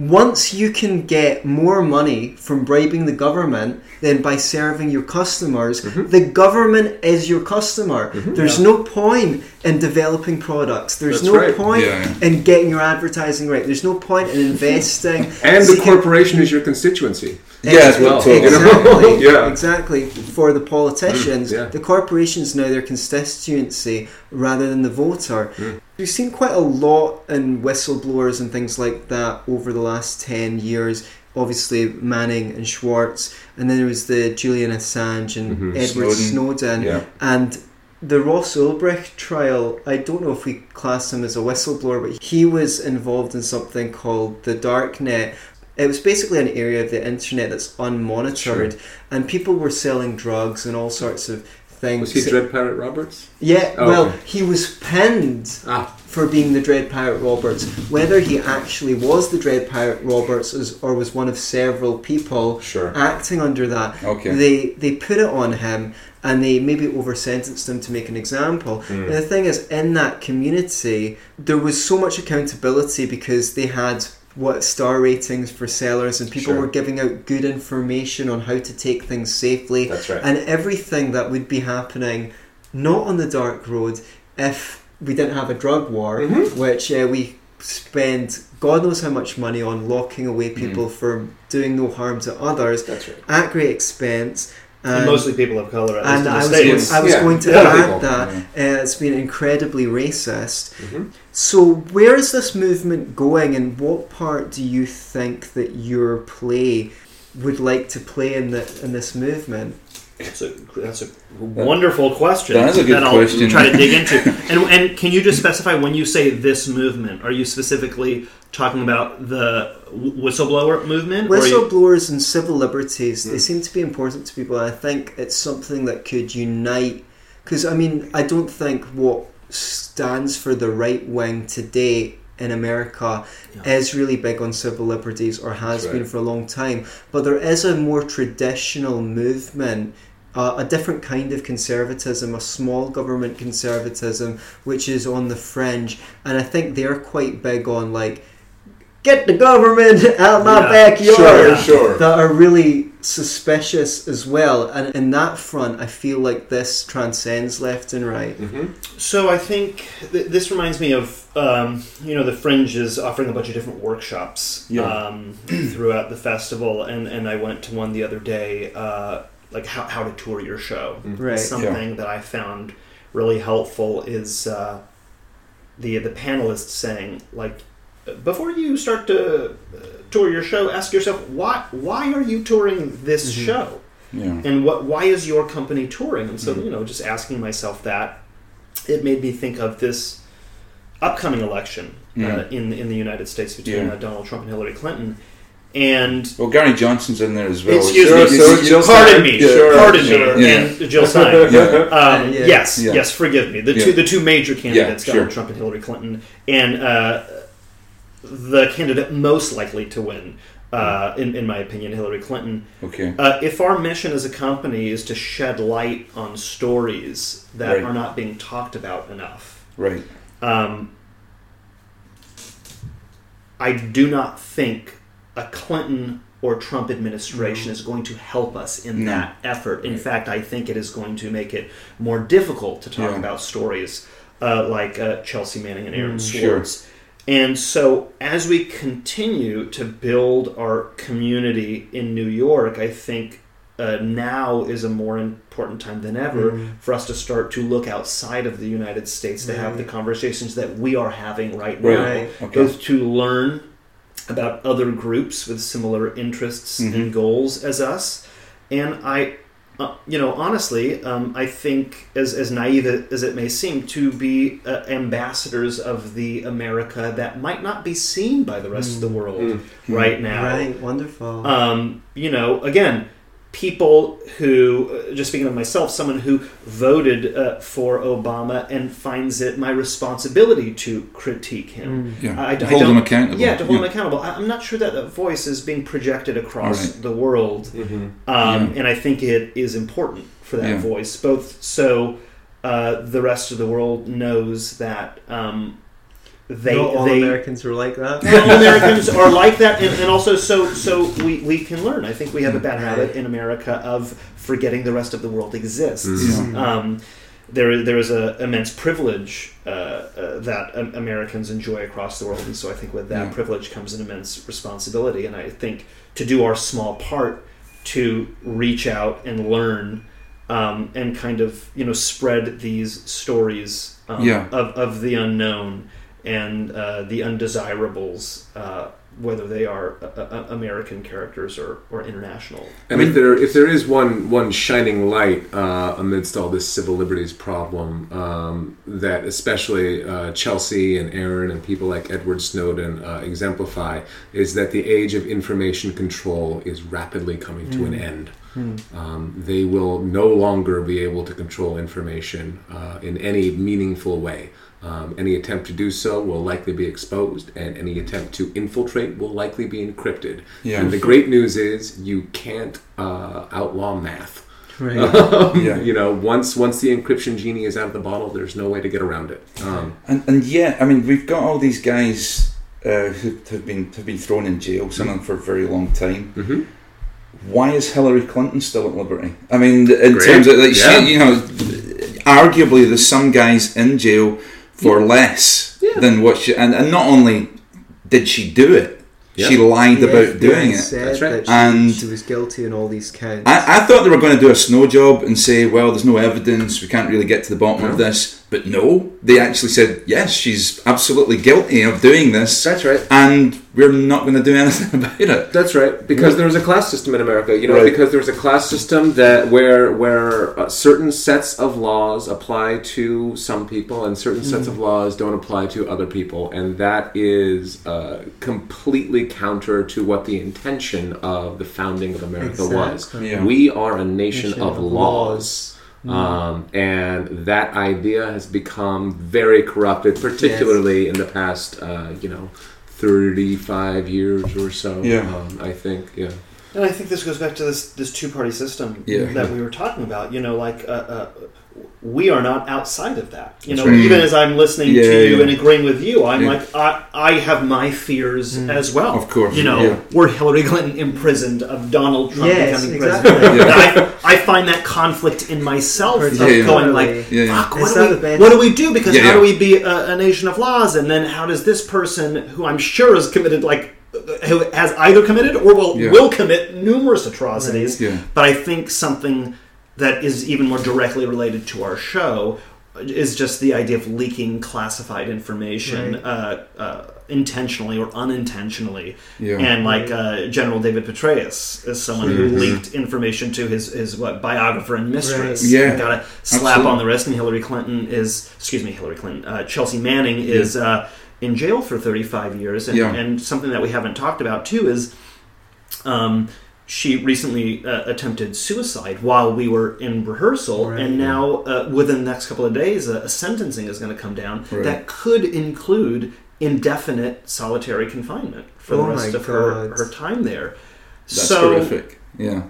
Once you can get more money from bribing the government than by serving your customers, the government is your customer. There's Yeah. no point in developing products. There's That's no right. point Yeah. in getting your advertising right. There's no point in investing. And the seeking- corporation is your constituency. Yeah, as well. totally. Exactly. Yeah. Exactly. For the politicians, Mm, yeah. the corporation's now their constituency rather than the voter. Mm. We've seen quite a lot in whistleblowers and things like that over the last 10 years. Obviously, Manning and Swartz, and then there was the Julian Assange and Mhm. Edward Snowden. Snowden. Yeah. And the Ross Ulbricht trial, I don't know if we class him as a whistleblower, but he was involved in something called the darknet. It was basically an area of the internet that's unmonitored, and people were selling drugs and all sorts of things. Was he Dread Pirate Roberts? yeah, Oh, well, okay. he was pinned Ah, for being the Dread Pirate Roberts. Whether he actually was the Dread Pirate Roberts or was one of several people sure. acting under that, Okay. they they put it on him and they maybe over sentenced him to make an example. Mm. And the thing is, in that community, there was so much accountability because they had what star ratings for sellers and people Sure. were giving out good information on how to take things safely That's right. and everything that would be happening not on the dark road if we didn't have a drug war Mhm. which uh, we spend god knows how much money on locking away people for doing no harm to others That's right. at great expense and mostly people of color. At least and in the I was, States. going, I was Yeah, going to yeah. add People, that yeah. uh, it's been incredibly racist. Mhm. So, where is this movement going, and what part do you think that your play would like to play in the in this movement? That's a that's a wonderful question. That is a good that I'll question. Try to dig into. and and can you just specify when you say this movement? Are you specifically talking about the whistleblower movement? or are you- Whistleblowers and civil liberties, they Mm. seem to be important to people, and I think it's something that could unite. Because, I mean, I don't think what stands for the right wing today in America Yeah. is really big on civil liberties or has That's been for a long time. But there is a more traditional movement. Uh, a different kind of conservatism, a small government conservatism, which is on the fringe, and I think they're quite big on like get the government out my Yeah, backyard Sure, sure. that are really suspicious as well. And in that front i feel like this transcends left and right. Hmm So I think th- this reminds me of um, you know the Fringe is offering a bunch of different workshops Yeah. um, throughout the festival, and, and I went to one the other day, uh, like how, how to tour your show. right Something that I found really helpful is uh, the the panelists saying like before you start to uh, tour your show, ask yourself why why are you touring this Mhm. show Yeah. and what why is your company touring and so Mhm. you know just asking myself that it made me think of this upcoming election uh, Mm. in in the United States between Yeah. uh, Donald Trump and Hillary Clinton and Well, Gary Johnson's in there as well. Excuse Sure, me. so Jill pardon Stein. me, Sure, pardon sure. me, Yeah. and Jill Stein. Yeah. Um, Yeah. Yes, Yeah. yes. Forgive me. The Yeah. two the two major candidates, Yeah, Donald sure. Trump and Hillary Clinton, and uh, the candidate most likely to win, uh, in in my opinion, Hillary Clinton. Okay. Uh, if our mission as a company is to shed light on stories that Right. are not being talked about enough, Right. um, I do not think a Clinton or Trump administration is going to help us in No. that effort. In Right. fact, I think it is going to make it more difficult to talk Yeah. about stories uh, like uh, Chelsea Manning and Aaron Mm, sure. Swartz. And so, as we continue to build our community in New York, I think uh, now is a more important time than ever Mm. for us to start to look outside of the United States to have the conversations that we are having right, Right. now, Right. Okay. both to learn about other groups with similar interests Mhm. and goals as us, and I uh, you know, honestly, um, I think, as, as naive as it may seem, to be uh, ambassadors of the America that might not be seen by the rest of the world Mm. right now. Right, wonderful. Um, you know, again, people who, uh, just speaking of myself, someone who voted uh, for Obama and finds it my responsibility to critique him. Mm. Yeah, I- I hold don't- them accountable. Yeah, to hold him accountable. I- I'm not sure that that voice is being projected across Right. the world, Mhm. um, Yeah. and I think it is important for that Yeah. voice, both so uh, the rest of the world knows that um, they Not all they Americans are like that. not all Americans are like that, and, and also so so we, we can learn. I think we have a bad habit in America of forgetting the rest of the world exists. Mhm. Um, there, there is a immense privilege uh, uh, that um, Americans enjoy across the world, and so I think with that Yeah. privilege comes an immense responsibility. And I think to do our small part to reach out and learn um, and kind of you know spread these stories um, Yeah. of, of the unknown and uh, the undesirables, uh, whether they are uh, uh, American characters or, or international. And if there if there is one one shining light uh, amidst all this civil liberties problem um, that especially uh, Chelsea and Aaron and people like Edward Snowden uh, exemplify is that the age of information control is rapidly coming to an end. Um, they will no longer be able to control information uh, in any meaningful way. Um, any attempt to do so will likely be exposed, and any attempt to infiltrate will likely be encrypted. Yeah. And the great news is you can't uh, outlaw math. Right. Yeah. You know, once once the encryption genie is out of the bottle, there's no way to get around it. Um, And and yeah, I mean, we've got all these guys uh, who have been have been thrown in jail, some of them for a very long time. mhm. Why is Hillary Clinton still at liberty? I mean, in Great. terms of like, Yeah. she, you know, arguably there's some guys in jail for less Yeah. than what she, and, and not only did she do it, Yeah. she lied The about doing it. Said That's right. That she, And- she was guilty on all these counts. I, I thought they were going to do a snow job and say, well, there's no evidence, we can't really get to the bottom of this. But no, they actually said, yes, she's absolutely guilty of doing this, That's right. and we're not going to do anything about it. That's right. Because there was a class system in America, you know, Right. because there was a class system that where where uh, certain sets of laws apply to some people and certain sets of laws don't apply to other people, and that is uh, completely counter to what the intention of the founding of America was. Yeah. We are a nation, Nation of, of laws. Um, and that idea has become very corrupted, particularly in the past, uh, you know, 35 years or so. Yeah. Um, I think, yeah. And I think this goes back to this this two party system Yeah. that we were talking about. You know, like uh, uh, we are not outside of that. You That's know, right. even as I'm listening Yeah, to you yeah. and agreeing with you, I'm Yeah. like I I have my fears as well. Of course, you know, yeah. were Hillary Clinton imprisoned of Donald Trump Yes, becoming exactly. president? Yeah. I, I find that conflict in myself of Yeah, yeah. going like, Yeah, yeah. fuck, what do, we, what do we do? Because Yeah, how yeah. do we be a, a nation of laws? And then how does this person, who I'm sure has committed like, who has either committed or will Yeah. will commit numerous atrocities? Yeah. But I think something that is even more directly related to our show is just the idea of leaking classified information Right. uh, uh, intentionally or unintentionally. Yeah. And like uh, General David Petraeus is someone who Mhm. leaked information to his, his what biographer and mistress. Right. Yeah. got a slap Absolutely. on the wrist. And Hillary Clinton is, excuse me, Hillary Clinton. Uh, Chelsea Manning is uh, in jail for 35 years. And, Yeah. and something that we haven't talked about too is. Um, she recently uh, attempted suicide while we were in rehearsal, Right. and now uh, within the next couple of days, a, a sentencing is going to come down Right. that could include indefinite solitary confinement for the Oh rest of her, God. her time there. That's so, horrific. Yeah.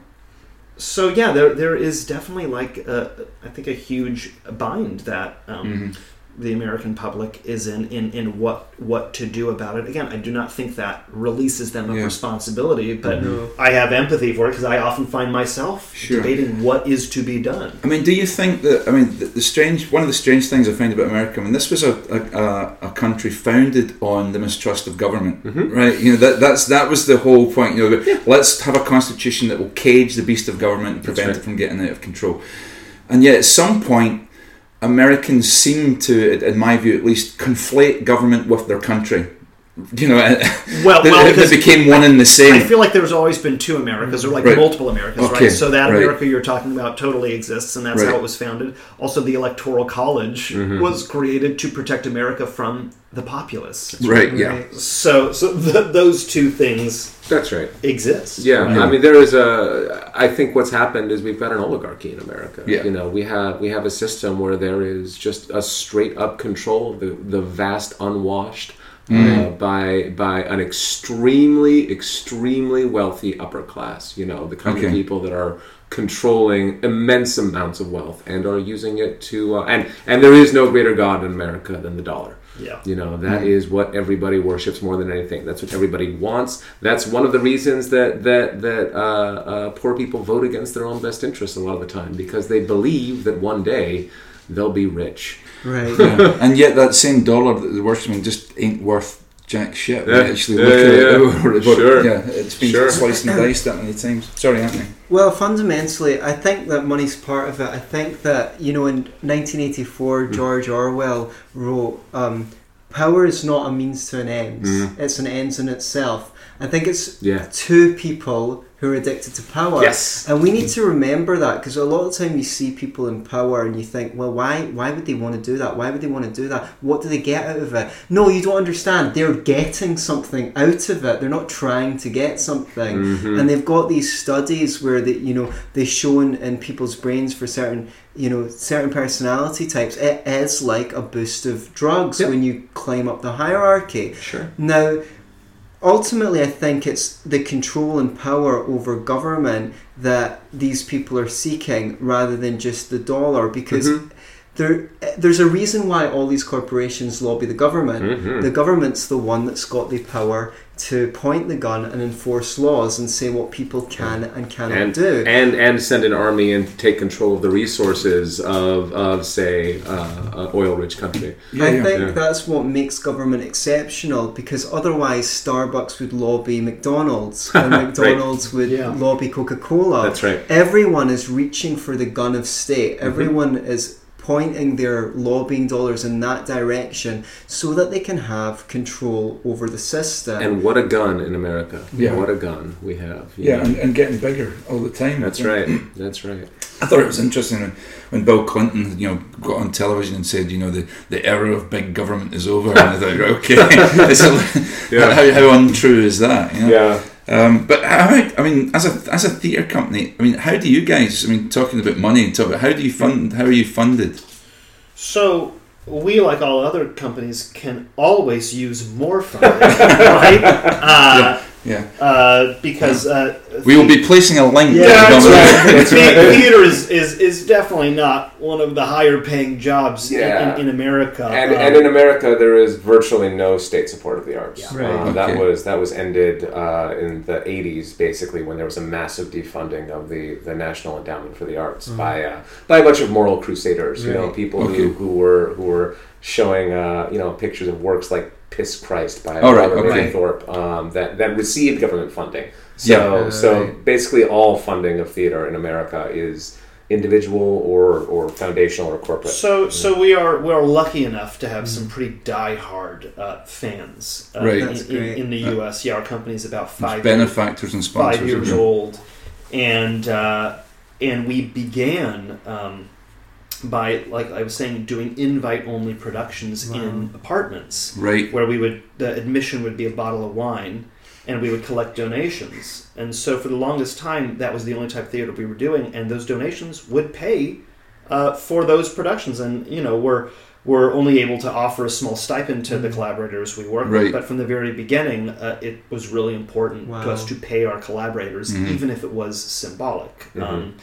so yeah, there there is definitely like a, I think a huge bind that um, Mhm. The American public is in, in in what what to do about it. Again, I do not think that releases them of Yeah. responsibility, but No. I have empathy for it because I often find myself Sure. debating what is to be done. I mean, do you think that? I mean, the, the strange one of the strange things I find about America. I mean, this was a a, a, a country founded on the mistrust of government, mm-hmm. right? You know that that's that was the whole point. You know, let's have a constitution that will cage the beast of government and prevent right. it from getting out of control. And yet, at some point, Americans seem to, in my view at least, conflate government with their country. You know, Well, that, well, that because became one and the same. I feel like there's always been two Americas, or like Right. multiple Americas, Okay, right? So that right. America you're talking about totally exists, and that's Right. how it was founded. Also, the Electoral College Mm-hmm. was created to protect America from the populace. right? Yeah. So, so th- those two things That's right. exist. Yeah, Yeah. I mean, there is a. I think what's happened is we've got an oligarchy in America. Yeah. You know, we have we have a system where there is just a straight up control of the the vast unwashed. Uh, by by an extremely extremely wealthy upper class, you know the kind of people that are controlling immense amounts of wealth and are using it to uh, and and there is no greater god in America than the dollar. Yeah. You know, that is what everybody worships more than anything. That's what everybody wants. That's one of the reasons that that that uh, uh, poor people vote against their own best interests a lot of the time because they believe that one day they'll be rich. Right. Yeah. and yet that same dollar that they're worshipping just ain't worth jack shit. Yeah. you actually Yeah, look at yeah, it. yeah. Sure. Yeah, it's been Sure. sliced and diced that many times. Sorry, Anthony. Well, fundamentally, I think that money's part of it. I think that, you know, in 1984, Hmm. George Orwell wrote, um, Power is not a means to an end, Mhm. it's an end in itself. I think it's Yeah. two people who are addicted to power. Yes. And we need to remember that because a lot of time you see people in power and you think, well, why why would they want to do that? Why would they want to do that? What do they get out of it? No, you don't understand. They're getting something out of it. They're not trying to get something. Mhm. And they've got these studies where they, you know, they shown in people's brains for certain, you know, certain personality types. It is like a boost of drugs Yep. when you climb up the hierarchy. Sure. Now, ultimately, I think it's the control and power over government that these people are seeking rather than just the dollar because. Mhm. There, there's a reason why all these corporations lobby the government. Mhm. The government's the one that's got the power to point the gun and enforce laws and say what people can and cannot and, do. and and send an army and take control of the resources of, of say uh, an oil-rich country. Yeah, I yeah. think yeah. that's what makes government exceptional because otherwise Starbucks would lobby McDonald's and Right. McDonald's would Yeah. lobby Coca Cola. That's right. Everyone is reaching for the gun of state. Mm-hmm. Everyone is pointing their lobbying dollars in that direction so that they can have control over the system. And what a gun in America! Yeah. What a gun we have! you Yeah, and, and getting bigger all the time. that's right. That's right. I thought it was interesting when, when Bill Clinton, you know, got on television and said, you know, the, the era of big government is over. And I thought, okay, Yeah. how, how untrue is that? You know? Yeah. Um, but how, I mean, as a as a theatre company, I mean, how do you guys? I mean, talking about money and talk about how do you fund? How are you funded? So we, like all other companies, can always use more funding, right? Uh, Yeah, uh, because uh, we will be placing a link. Yeah, to the that's right. The- Theater is, is, is definitely not one of the higher paying jobs in- Yeah. in, in America. And, Um, and in America, there is virtually no state support of the arts. Yeah. Right. Uh, That was that was ended uh, in the '80s, basically, when there was a massive defunding of the, the National Endowment for the Arts by uh, by a bunch of moral crusaders. You know, people Okay. who, who were who were showing uh, you know pictures of works like Piss Christ by All right, Robert okay. Mapplethorpe um, that that received government funding. So Yeah. so Right. basically, all funding of theater in America is individual or or foundational or corporate. So, so we are we are lucky enough to have some pretty die-hard uh, fans uh, Right. in, in, in the U.S. Yeah, our company's about There's five benefactors and sponsors. five years old, and uh, and we began um, by like I was saying, doing invite-only productions Wow. in apartments Right. where we would the admission would be a bottle of wine and we would collect donations and so for the longest time that was the only type of theater we were doing and those donations would pay uh, for those productions and you know we're we're only able to offer a small stipend to the collaborators we work Right. with but from the very beginning uh, it was really important to us to pay our collaborators Mhm. even if it was symbolic Mhm. um,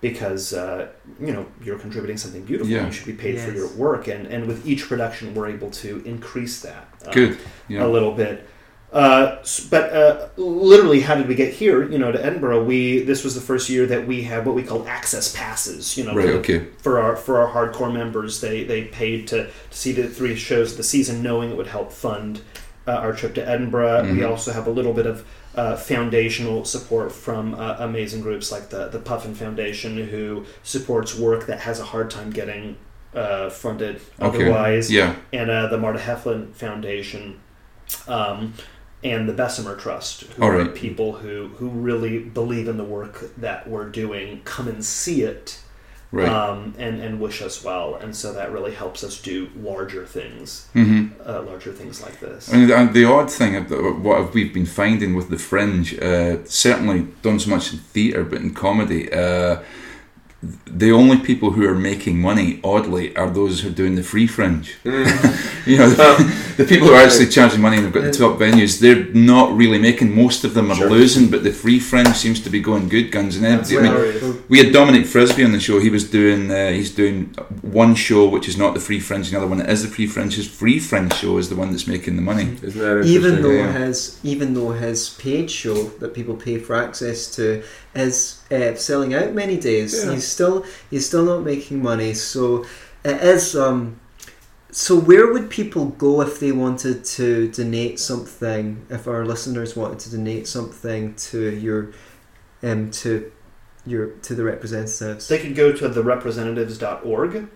because uh, you know you're contributing something beautiful Yeah. you should be paid for your work and and with each production we're able to increase that um, Good. Yeah. a little bit. Uh, but uh, literally, how did we get here? You know, to Edinburgh. We this was the first year that we had what we call access passes. You know, Right. for, Okay. for our for our hardcore members, they they paid to, to see the three shows of the season, knowing it would help fund uh, our trip to Edinburgh. We Mhm. also have a little bit of uh, foundational support from uh, amazing groups like the the Puffin Foundation, who supports work that has a hard time getting uh, funded Okay. otherwise Yeah. and uh, the Marta Heflin Foundation, um, and the Bessemer Trust, who All are right. people who, who really believe in the work that we're doing, come and see it Right. um, and, and wish us well. And so that really helps us do larger things, hmm uh, larger things like this. Mean, the, the odd thing, of the- what we've been finding with the Fringe, uh, certainly done so much in theatre, but in comedy, uh, the only people who are making money, oddly, are those who are doing the free Fringe. you know, the, the people who are actually charging money and have got the top venues, they're not really making. Most of them are Sure. losing, but the free Fringe seems to be going good guns. And then, I mean, we had Dominic Frisby on the show. He was doing uh, he's doing one show which is not the free Fringe, another one that is the free Fringe. His free Fringe show is the one that's making the money. Isn't that even though yeah. his even though his paid show that people pay for access to is uh, selling out many days, Yeah. he's still he's still not making money. So it is. Um, so where would people go if they wanted to donate something? If our listeners wanted to donate something to your, um, to your to the representatives. They could go to therepresentatives.org,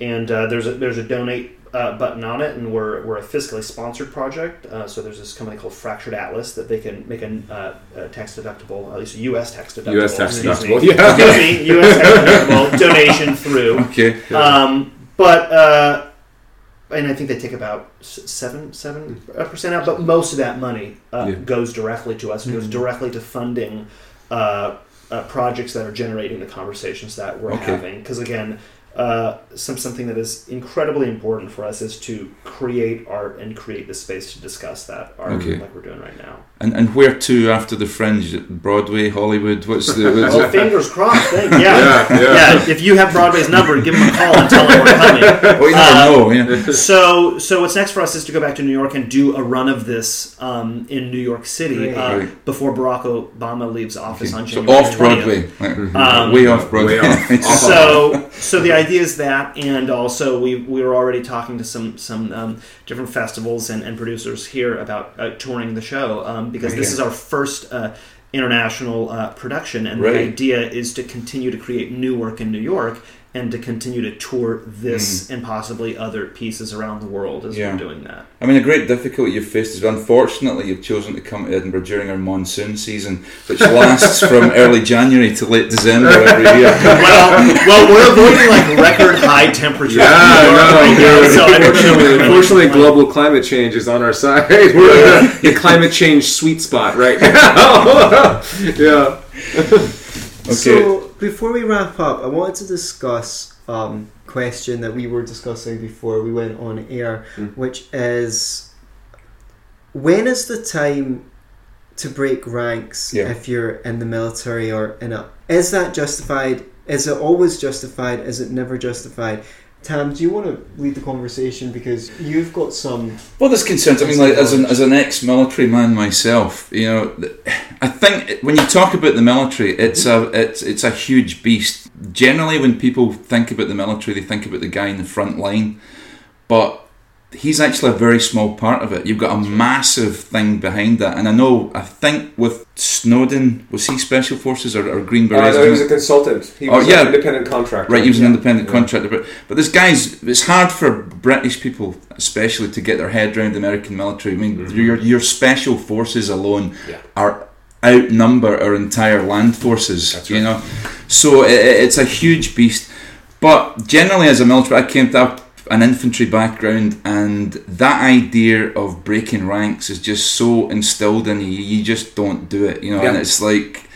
and uh, there's a there's a donate uh, button on it, and we're, we're a fiscally sponsored project. Uh, so there's this company called Fractured Atlas that they can make a, uh, a tax deductible, at least a U.S. tax deductible. U.S. tax deductible. Me, Yeah. Excuse me, U.S. tax deductible donation through. Okay. Um, but uh, and I think they take about seven seven percent out, but most of that money uh, Yeah. goes directly to us. It goes directly to funding uh, uh, projects that are generating the conversations that we're Okay. having. Because again. Uh, some something that is incredibly important for us is to create art and create the space to discuss that art Okay. like we're doing right now. And and where to after the Fringe? Broadway, Hollywood? What's the? What's Oh, fingers crossed! Thank yeah. Yeah, yeah. yeah. If you have Broadway's number, give them a call and tell them we're coming. well, you never know. Yeah. so so what's next for us is to go back to New York and do a run of this um, in New York City Great. uh, Right. before Barack Obama leaves office on So January off 20th. Broadway, Like, Um, way off Broadway. way off. Off So so the idea is that, and also we we were already talking to some some um, different festivals and, and producers here about uh, touring the show um, because this is our first. Uh, International uh, production, and Right. the idea is to continue to create new work in New York and to continue to tour this and possibly other pieces around the world as Mm. Yeah. we're doing that. I mean, a great difficulty you've faced is unfortunately you've chosen to come to Edinburgh during our monsoon season, which lasts from early January to late December every year. well, well, we're avoiding like record high temperatures. Yeah, in New no, right now, dude. so I don't know Unfortunately, unfortunately, global climate change is on our side. We're in the climate change sweet spot right now. yeah. So before we wrap up, I wanted to discuss um, question that we were discussing before we went on air, Mm. which is when is the time to break ranks Yeah. if you're in the military or in a is that justified? Is it always justified? Is it never justified? Tam, do you want to lead the conversation because you've got some Well, there's concerns. I mean, like as an as an ex-military man myself, you know, I think when you talk about the military, it's a it's it's a huge beast. Generally, when people think about the military, they think about the guy in the front line, but he's actually a very small part of it. You've got a massive thing behind that, and I know. I think with Snowden, was he special forces or, or Green Uh, Berets? no, he was a consultant. He Oh, was yeah. an independent contractor. Right, he was an independent Yeah. contractor, but but this guy's it's hard for British people, especially, to get their head around the American military. I mean, Mhm. your your special forces alone Yeah. are outnumber our entire land forces. That's You right. know, so i i- it's a huge beast. But generally, as a military, I came up an infantry background, and that idea of breaking ranks is just so instilled in you. You just don't do it. You know, and it's like.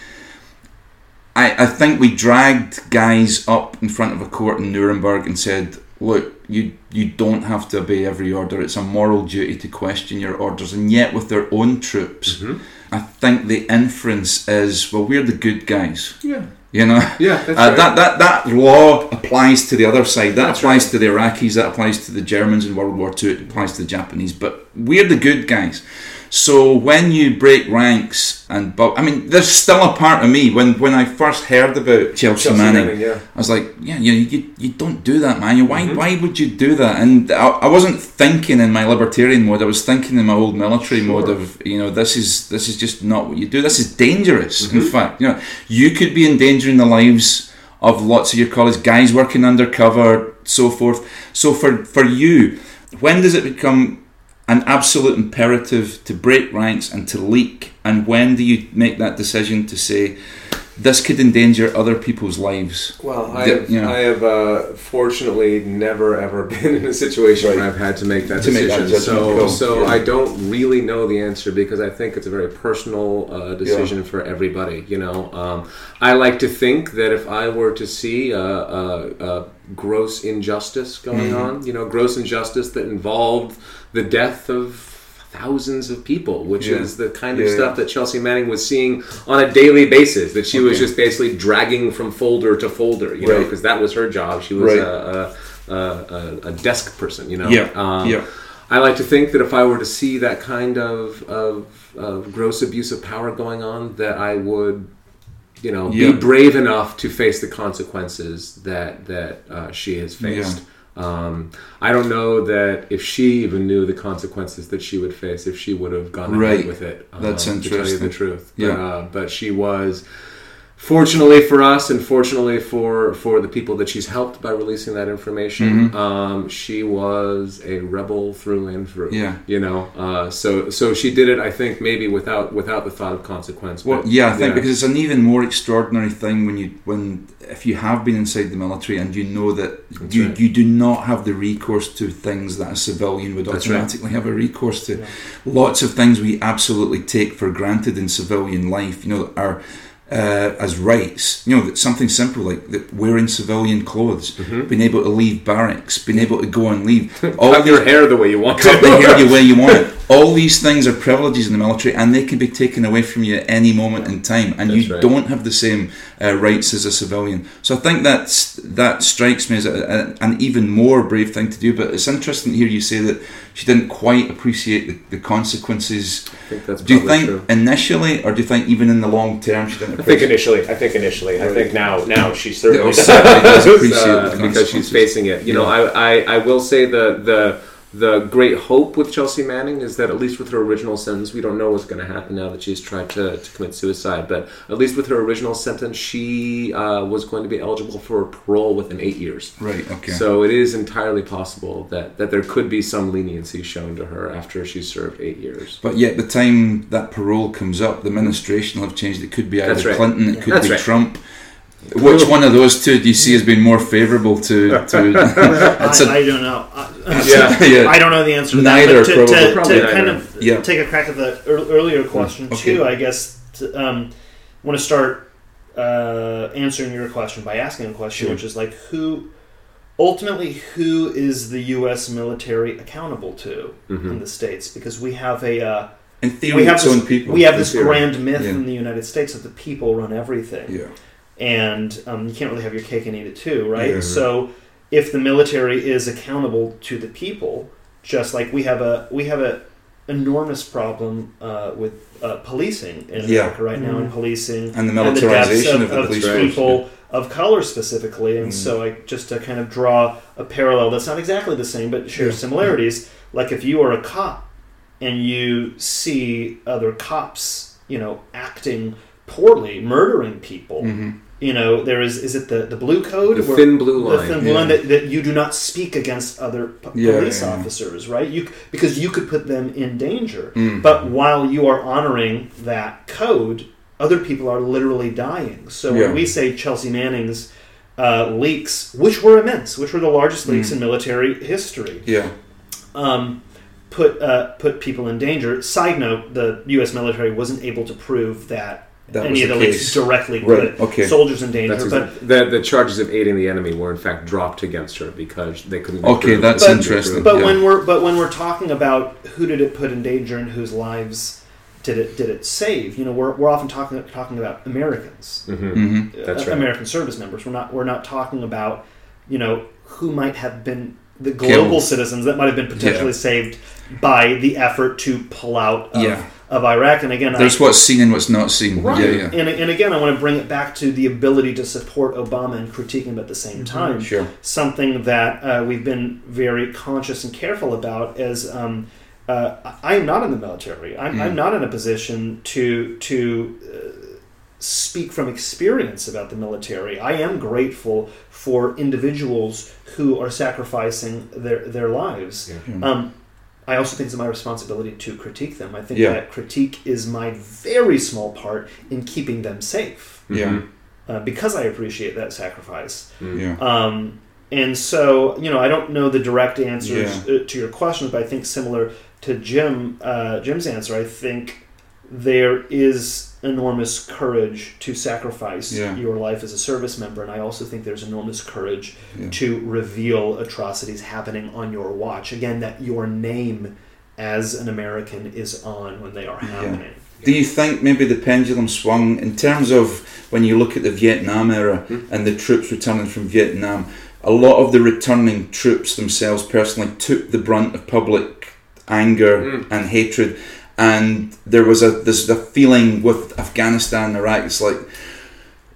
I, I think we dragged guys up in front of a court in Nuremberg and said, "Look, you you don't have to obey every order. It's a moral duty to question your orders." And yet, with their own troops, Mhm. I think the inference is, "Well, we're the good guys." Yeah. You know, Yeah, uh, that that that law applies to the other side. That That's applies right. to the Iraqis. That applies to the Germans in World War Two. It applies to the Japanese. But we're the good guys. So when you break ranks and but I mean, there's still a part of me when when I first heard about Chelsea, Chelsea Manning. Manning, yeah. I was like, yeah, you, you, you don't do that, man. Why, Mhm. why would you do that? And I, I wasn't thinking in my libertarian mode. I was thinking in my old military Sure. mode of, you know, this is this is just not what you do. This is dangerous. In Mhm. fact, you know, you could be endangering the lives of lots of your colleagues, guys working undercover, so forth. So for for you, when does it become an absolute imperative to break ranks and to leak? And when do you make that decision to say this could endanger other people's lives? Well, I have, you know. I have uh, fortunately never ever been in a situation where I've had to make that To make decision. that so, call, so yeah. I don't really know the answer because I think it's a very personal uh, decision for everybody. You know, um, I like to think that if I were to see a, a, a gross injustice going Mhm. on, you know, gross injustice that involved the death of thousands of people, which Yeah. is the kind of yeah. stuff that Chelsea Manning was seeing on a daily basis. That she was just basically dragging from folder to folder, you know, because that was her job. She was Right. a, a, a, a, a desk person, you know. Yeah, Um, yeah. I like to think that if I were to see that kind of, of, of gross abuse of power going on, that I would, you know, Yeah. be brave enough to face the consequences that that uh, she has faced. Um, I don't know that if she even knew the consequences that she would face if she would have gone Right. ahead with it. That's um, To tell you the interesting. truth, Yeah. But, uh, but she was fortunately for us and fortunately for for the people that she's helped by releasing that information Mhm. um, she was a rebel through and through Yeah. you know uh, so so she did it i think maybe without without the thought of consequence Well, but, yeah, I think because it's an even more extraordinary thing when you when if you have been inside the military and you know that That's you right. you do not have the recourse to things that a civilian would That's right. automatically have a recourse to. Yeah. Lots of things we absolutely take for granted in civilian life, you know, are. Uh, as rights, you know, something simple like that wearing civilian clothes, Mhm. being able to leave barracks, being able to go and leave, all cut your hair the way you want cut the hair the way you want it. All these things are privileges in the military, and they can be taken away from you at any moment in time, and That's you right. don't have the same uh, rights as a civilian. So I think that's that strikes me as a, a, an even more brave thing to do. But it's interesting to hear you say that she didn't quite appreciate the, the consequences. i think that's Do you think true initially, or do you think even in the long term she didn't I think initially. I think initially. I think now. Now she certainly. certainly does appreciate Uh, the because she's facing it. You know, I, I, I will say the the the great hope with Chelsea Manning is that at least with her original sentence, we don't know what's going to happen now that she's tried to, to commit suicide. But at least with her original sentence, she uh, was going to be eligible for parole within eight years. Right. Okay. So it is entirely possible that, that there could be some leniency shown to her after she's served eight years. But yet, the time that parole comes up, the administration will have changed. It could be either right. Clinton, it could That's be right. Trump. Which one of those two do you see as being more favourable to? to I, a, I don't know. I, Yeah. yeah. I don't know the answer to Neither, that. But to, probably. to, Probably to neither. kind of Yeah. take a crack at the earlier question Okay. too, I guess. To, um, want to start uh, answering your question by asking a question, Sure. which is like, who ultimately who is the U.S. military accountable to in Mhm. the states? Because we have a uh, in theory, we have its this, own people. we have this theory. grand myth Yeah. in the United States that the people run everything yeah. And um, you can't really have your cake and eat it too, right? Yeah. So if the military is accountable to the people, just like we have a we have a enormous problem uh, with uh, policing in Yeah. America right now, and policing And the and the militarization of, of, the of police right. force. people of color specifically. And Mm. so, I just to kind of draw a parallel that's not exactly the same, but shares Yeah. similarities. Like if you are a cop and you see other cops, you know, acting poorly, murdering people. You know, there is is it the, the blue code? The thin blue the line. thin blue yeah. line that, that you do not speak against other p- Yeah, police yeah, officers, right? You because you could put them in danger. Mm. But while you are honoring that code, other people are literally dying. So when we say Chelsea Manning's uh, leaks, which were immense, which were the largest leaks Mm. in military history, Yeah. um, put uh, put people in danger. Side note: the U.S. military wasn't able to prove that, That any was of the the case. leaks directly Right, put okay. soldiers in danger. That's but the the charges of aiding the enemy were in fact dropped against her because they couldn't. be Okay, that's But- interesting. But yeah. when we're but when we're talking about who did it put in danger and whose lives did it did it save, you know, we're, we're often talking talking about Americans, Mhm. Mhm. That's uh, right. American service members. We're not we're not talking about you know who might have been the global Killed. citizens that might have been potentially Yeah. saved by the effort to pull out of, Yeah. Of Iraq. And again, I, There's what's seen and what's not seen. Right. Yeah, yeah. And, and again, I want to bring it back to the ability to support Obama and critique him at the same time. Sure. Something that uh, we've been very conscious and careful about is um, uh, I am not in the military. I'm, Mm. I'm not in a position to to uh, speak from experience about the military. I am grateful for individuals who are sacrificing their their lives. Yeah. Mm. Um, I also think it's my responsibility to critique them. I think Yeah. that critique is my very small part in keeping them safe Yeah, uh, because I appreciate that sacrifice. yeah, Um, and so, you know, I don't know the direct answers Yeah. uh, to your questions, but I think similar to Jim uh, Jim's answer, I think there is enormous courage to sacrifice Yeah. your life as a service member, and I also think there's enormous courage Yeah. to reveal atrocities happening on your watch. Again, that your name as an American is on when they are happening. Do you think maybe the pendulum swung in terms of when you look at the Vietnam era hmm? and the troops returning from Vietnam? A lot of the returning troops themselves personally took the brunt of public anger hmm. and hatred, and there was a there's a feeling with Afghanistan and Iraq. It's like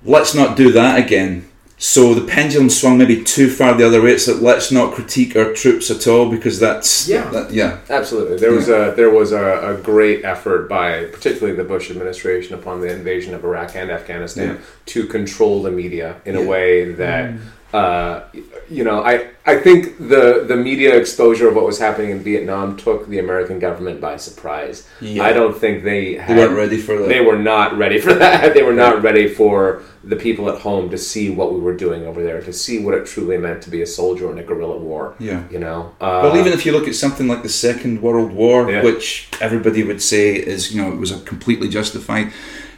let's not do that again. So the pendulum swung maybe too far the other way. It's like let's not critique our troops at all because that's Yeah. that, yeah Absolutely, there was a there was a, a great effort by particularly the Bush administration upon the invasion of Iraq and Afghanistan Yeah. to control the media in a way that mm. Uh, you know I I think the the media exposure of what was happening in Vietnam took the American government by surprise. Yeah. I don't think they they had, weren't ready for that. They were not ready for that. They were not ready for the people at home to see what we were doing over there, to see what it truly meant to be a soldier in a guerrilla war. yeah. You know, uh, Well, even if you look at something like the Second World War, Yeah. which everybody would say is, you know, it was a completely justified.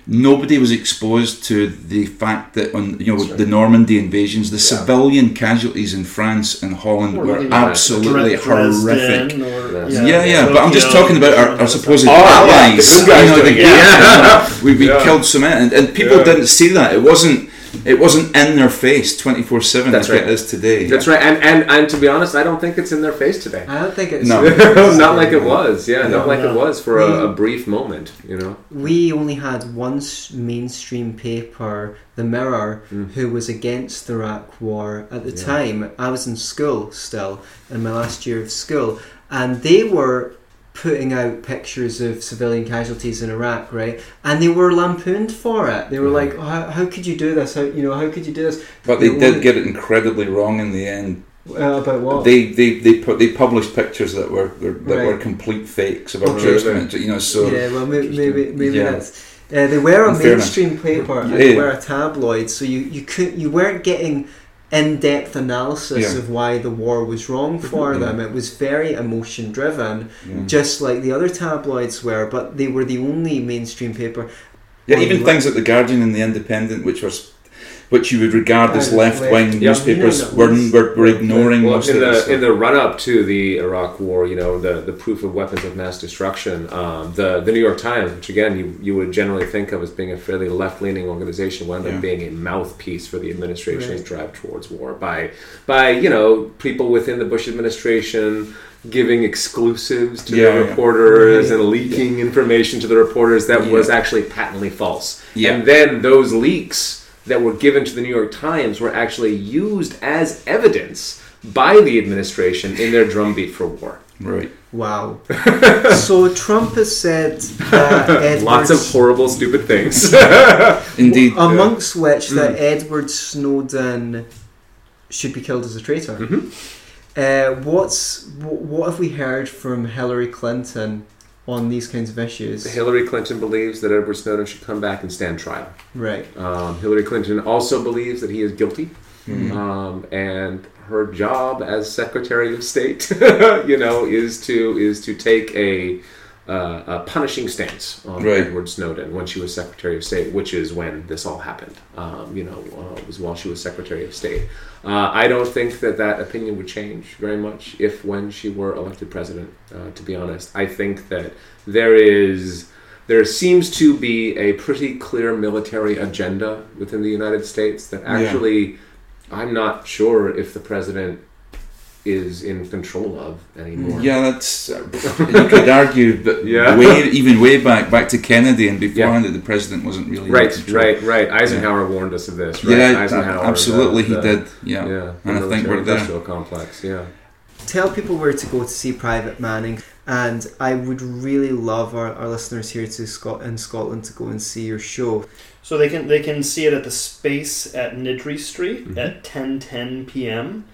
Nobody was exposed to the fact that on you know right. the Normandy invasions, the Yeah. civilian casualties in France and Holland Or were absolutely Dresden horrific. or- Yeah. Yeah, yeah, but I'm just Tokyo, talking about our, our supposed Oh, yeah, allies. the good guys you know, the, doing yeah, we, we Yeah. killed so many, and, and people Yeah. didn't see that. It wasn't. It wasn't in their face twenty four seven That's like right. it is today. That's right, and, and and to be honest, I don't think it's in their face today. I don't think it's No. not like it was, yeah, not No, like it was for a, a brief moment, you know. We only had one mainstream paper, The Mirror, Mm. who was against the Iraq War. At the Yeah. time, I was in school still, in my last year of school, and they were putting out pictures of civilian casualties in Iraq, right? And they were lampooned for it. They were Mhm. like, oh, how, "How could you do this? How you know? How could you do this?" But they The did get it incredibly wrong in the end. Uh, about what? They they they put they published pictures that were that Right. were complete fakes of our Okay. troops. You know, so yeah, well, maybe maybe, maybe Yeah. that's. Uh, they were a mainstream paper and Yeah, they were a tabloid, so you you could you weren't getting in-depth analysis Yeah. of why the war was wrong for Mhm. them. It was very emotion driven, yeah. just like the other tabloids were. But they were the only mainstream paper. Yeah, even things like the Guardian and the Independent, which was which you would regard as left wing Yeah. newspapers, You know, were, were, were ignoring Well, most in of it. the in the run up to the Iraq War, you know, the, the proof of weapons of mass destruction, um, the the New York Times, which again you, you would generally think of as being a fairly left leaning organization, wound Yeah. up being a mouthpiece for the administration's Right. drive towards war by by you know people within the Bush administration giving exclusives to Yeah, the reporters Right. and leaking information to the reporters that Yeah. was actually patently false. Yeah. And then those leaks that were given to the New York Times were actually used as evidence by the administration in their drumbeat for war. right. Wow. so Trump has said that Edward Lots of horrible, stupid things. Indeed. amongst which that Mm. Edward Snowden should be killed as a traitor. Mhm. Uh, what's wh- what have we heard from Hillary Clinton on these kinds of issues? Hillary Clinton believes that Edward Snowden should come back and stand trial. Right. Um, Hillary Clinton also believes that he is guilty, Mhm. um, and her job as Secretary of State, you know, is to is to take a, uh, a punishing stance on Right. Edward Snowden when she was Secretary of State, which is when this all happened. Um, you know, uh, it was while she was Secretary of State. Uh, I don't think that that opinion would change very much if when she were elected president. Uh, to be honest, I think that there is there seems to be a pretty clear military agenda within the United States that Yeah. actually I'm not sure if the president is in control of anymore. Yeah, that's uh, you could argue that Yeah. way even way back back to Kennedy and beforehand that the president wasn't really Right, control. right, right. Eisenhower warned us of this. Right? Yeah, Eisenhower, absolutely, the- he the- did. Yeah, Yeah, and I think we're there. industrial complex. Yeah. Tell people where to go to see Private Manning, and I would really love our, our listeners here to Scot- in Scotland to go and see your show. So they can they can see it at the Space at Niddry Street Mhm. at 10:10 p.m.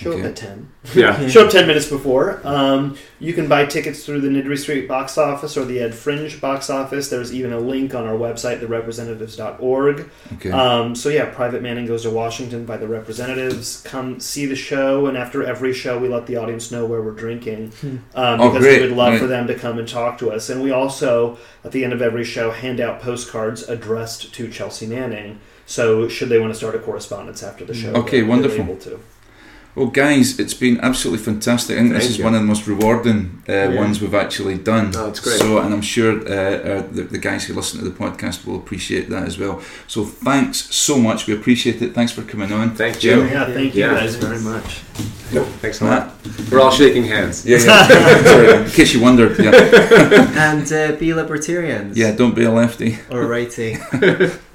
Show Okay. up at 10. Yeah. Show up 10 minutes before. Um, you can buy tickets through the Niddry Street box office or the Ed Fringe box office. There's even a link on our website, therepresentatives.org. Okay. Um, so, yeah, Private Manning Goes to Washington by the Representatives. Come see the show, and after every show, we let the audience know where we're drinking um, Oh, because great. we would love Right. for them to come and talk to us. And we also, at the end of every show, hand out postcards addressed to Chelsea Manning. So, should they want to start a correspondence after the show, Okay, they're- they're wonderful. able to. Well, guys, it's been absolutely fantastic. I think this is you. one of the most rewarding uh, Yeah. ones we've actually done. Oh, it's great. So, and I'm sure uh, uh, the, the guys who listen to the podcast will appreciate that as well. So, thanks so much. We appreciate it. Thanks for coming on. Thank Jim. you. Yeah, thank you Yeah. guys very much. Thanks a Matt. lot. We're all shaking hands. Yeah, yeah. In case you wondered. Yeah, And uh, be libertarians. yeah. Don't be a lefty. Or righty.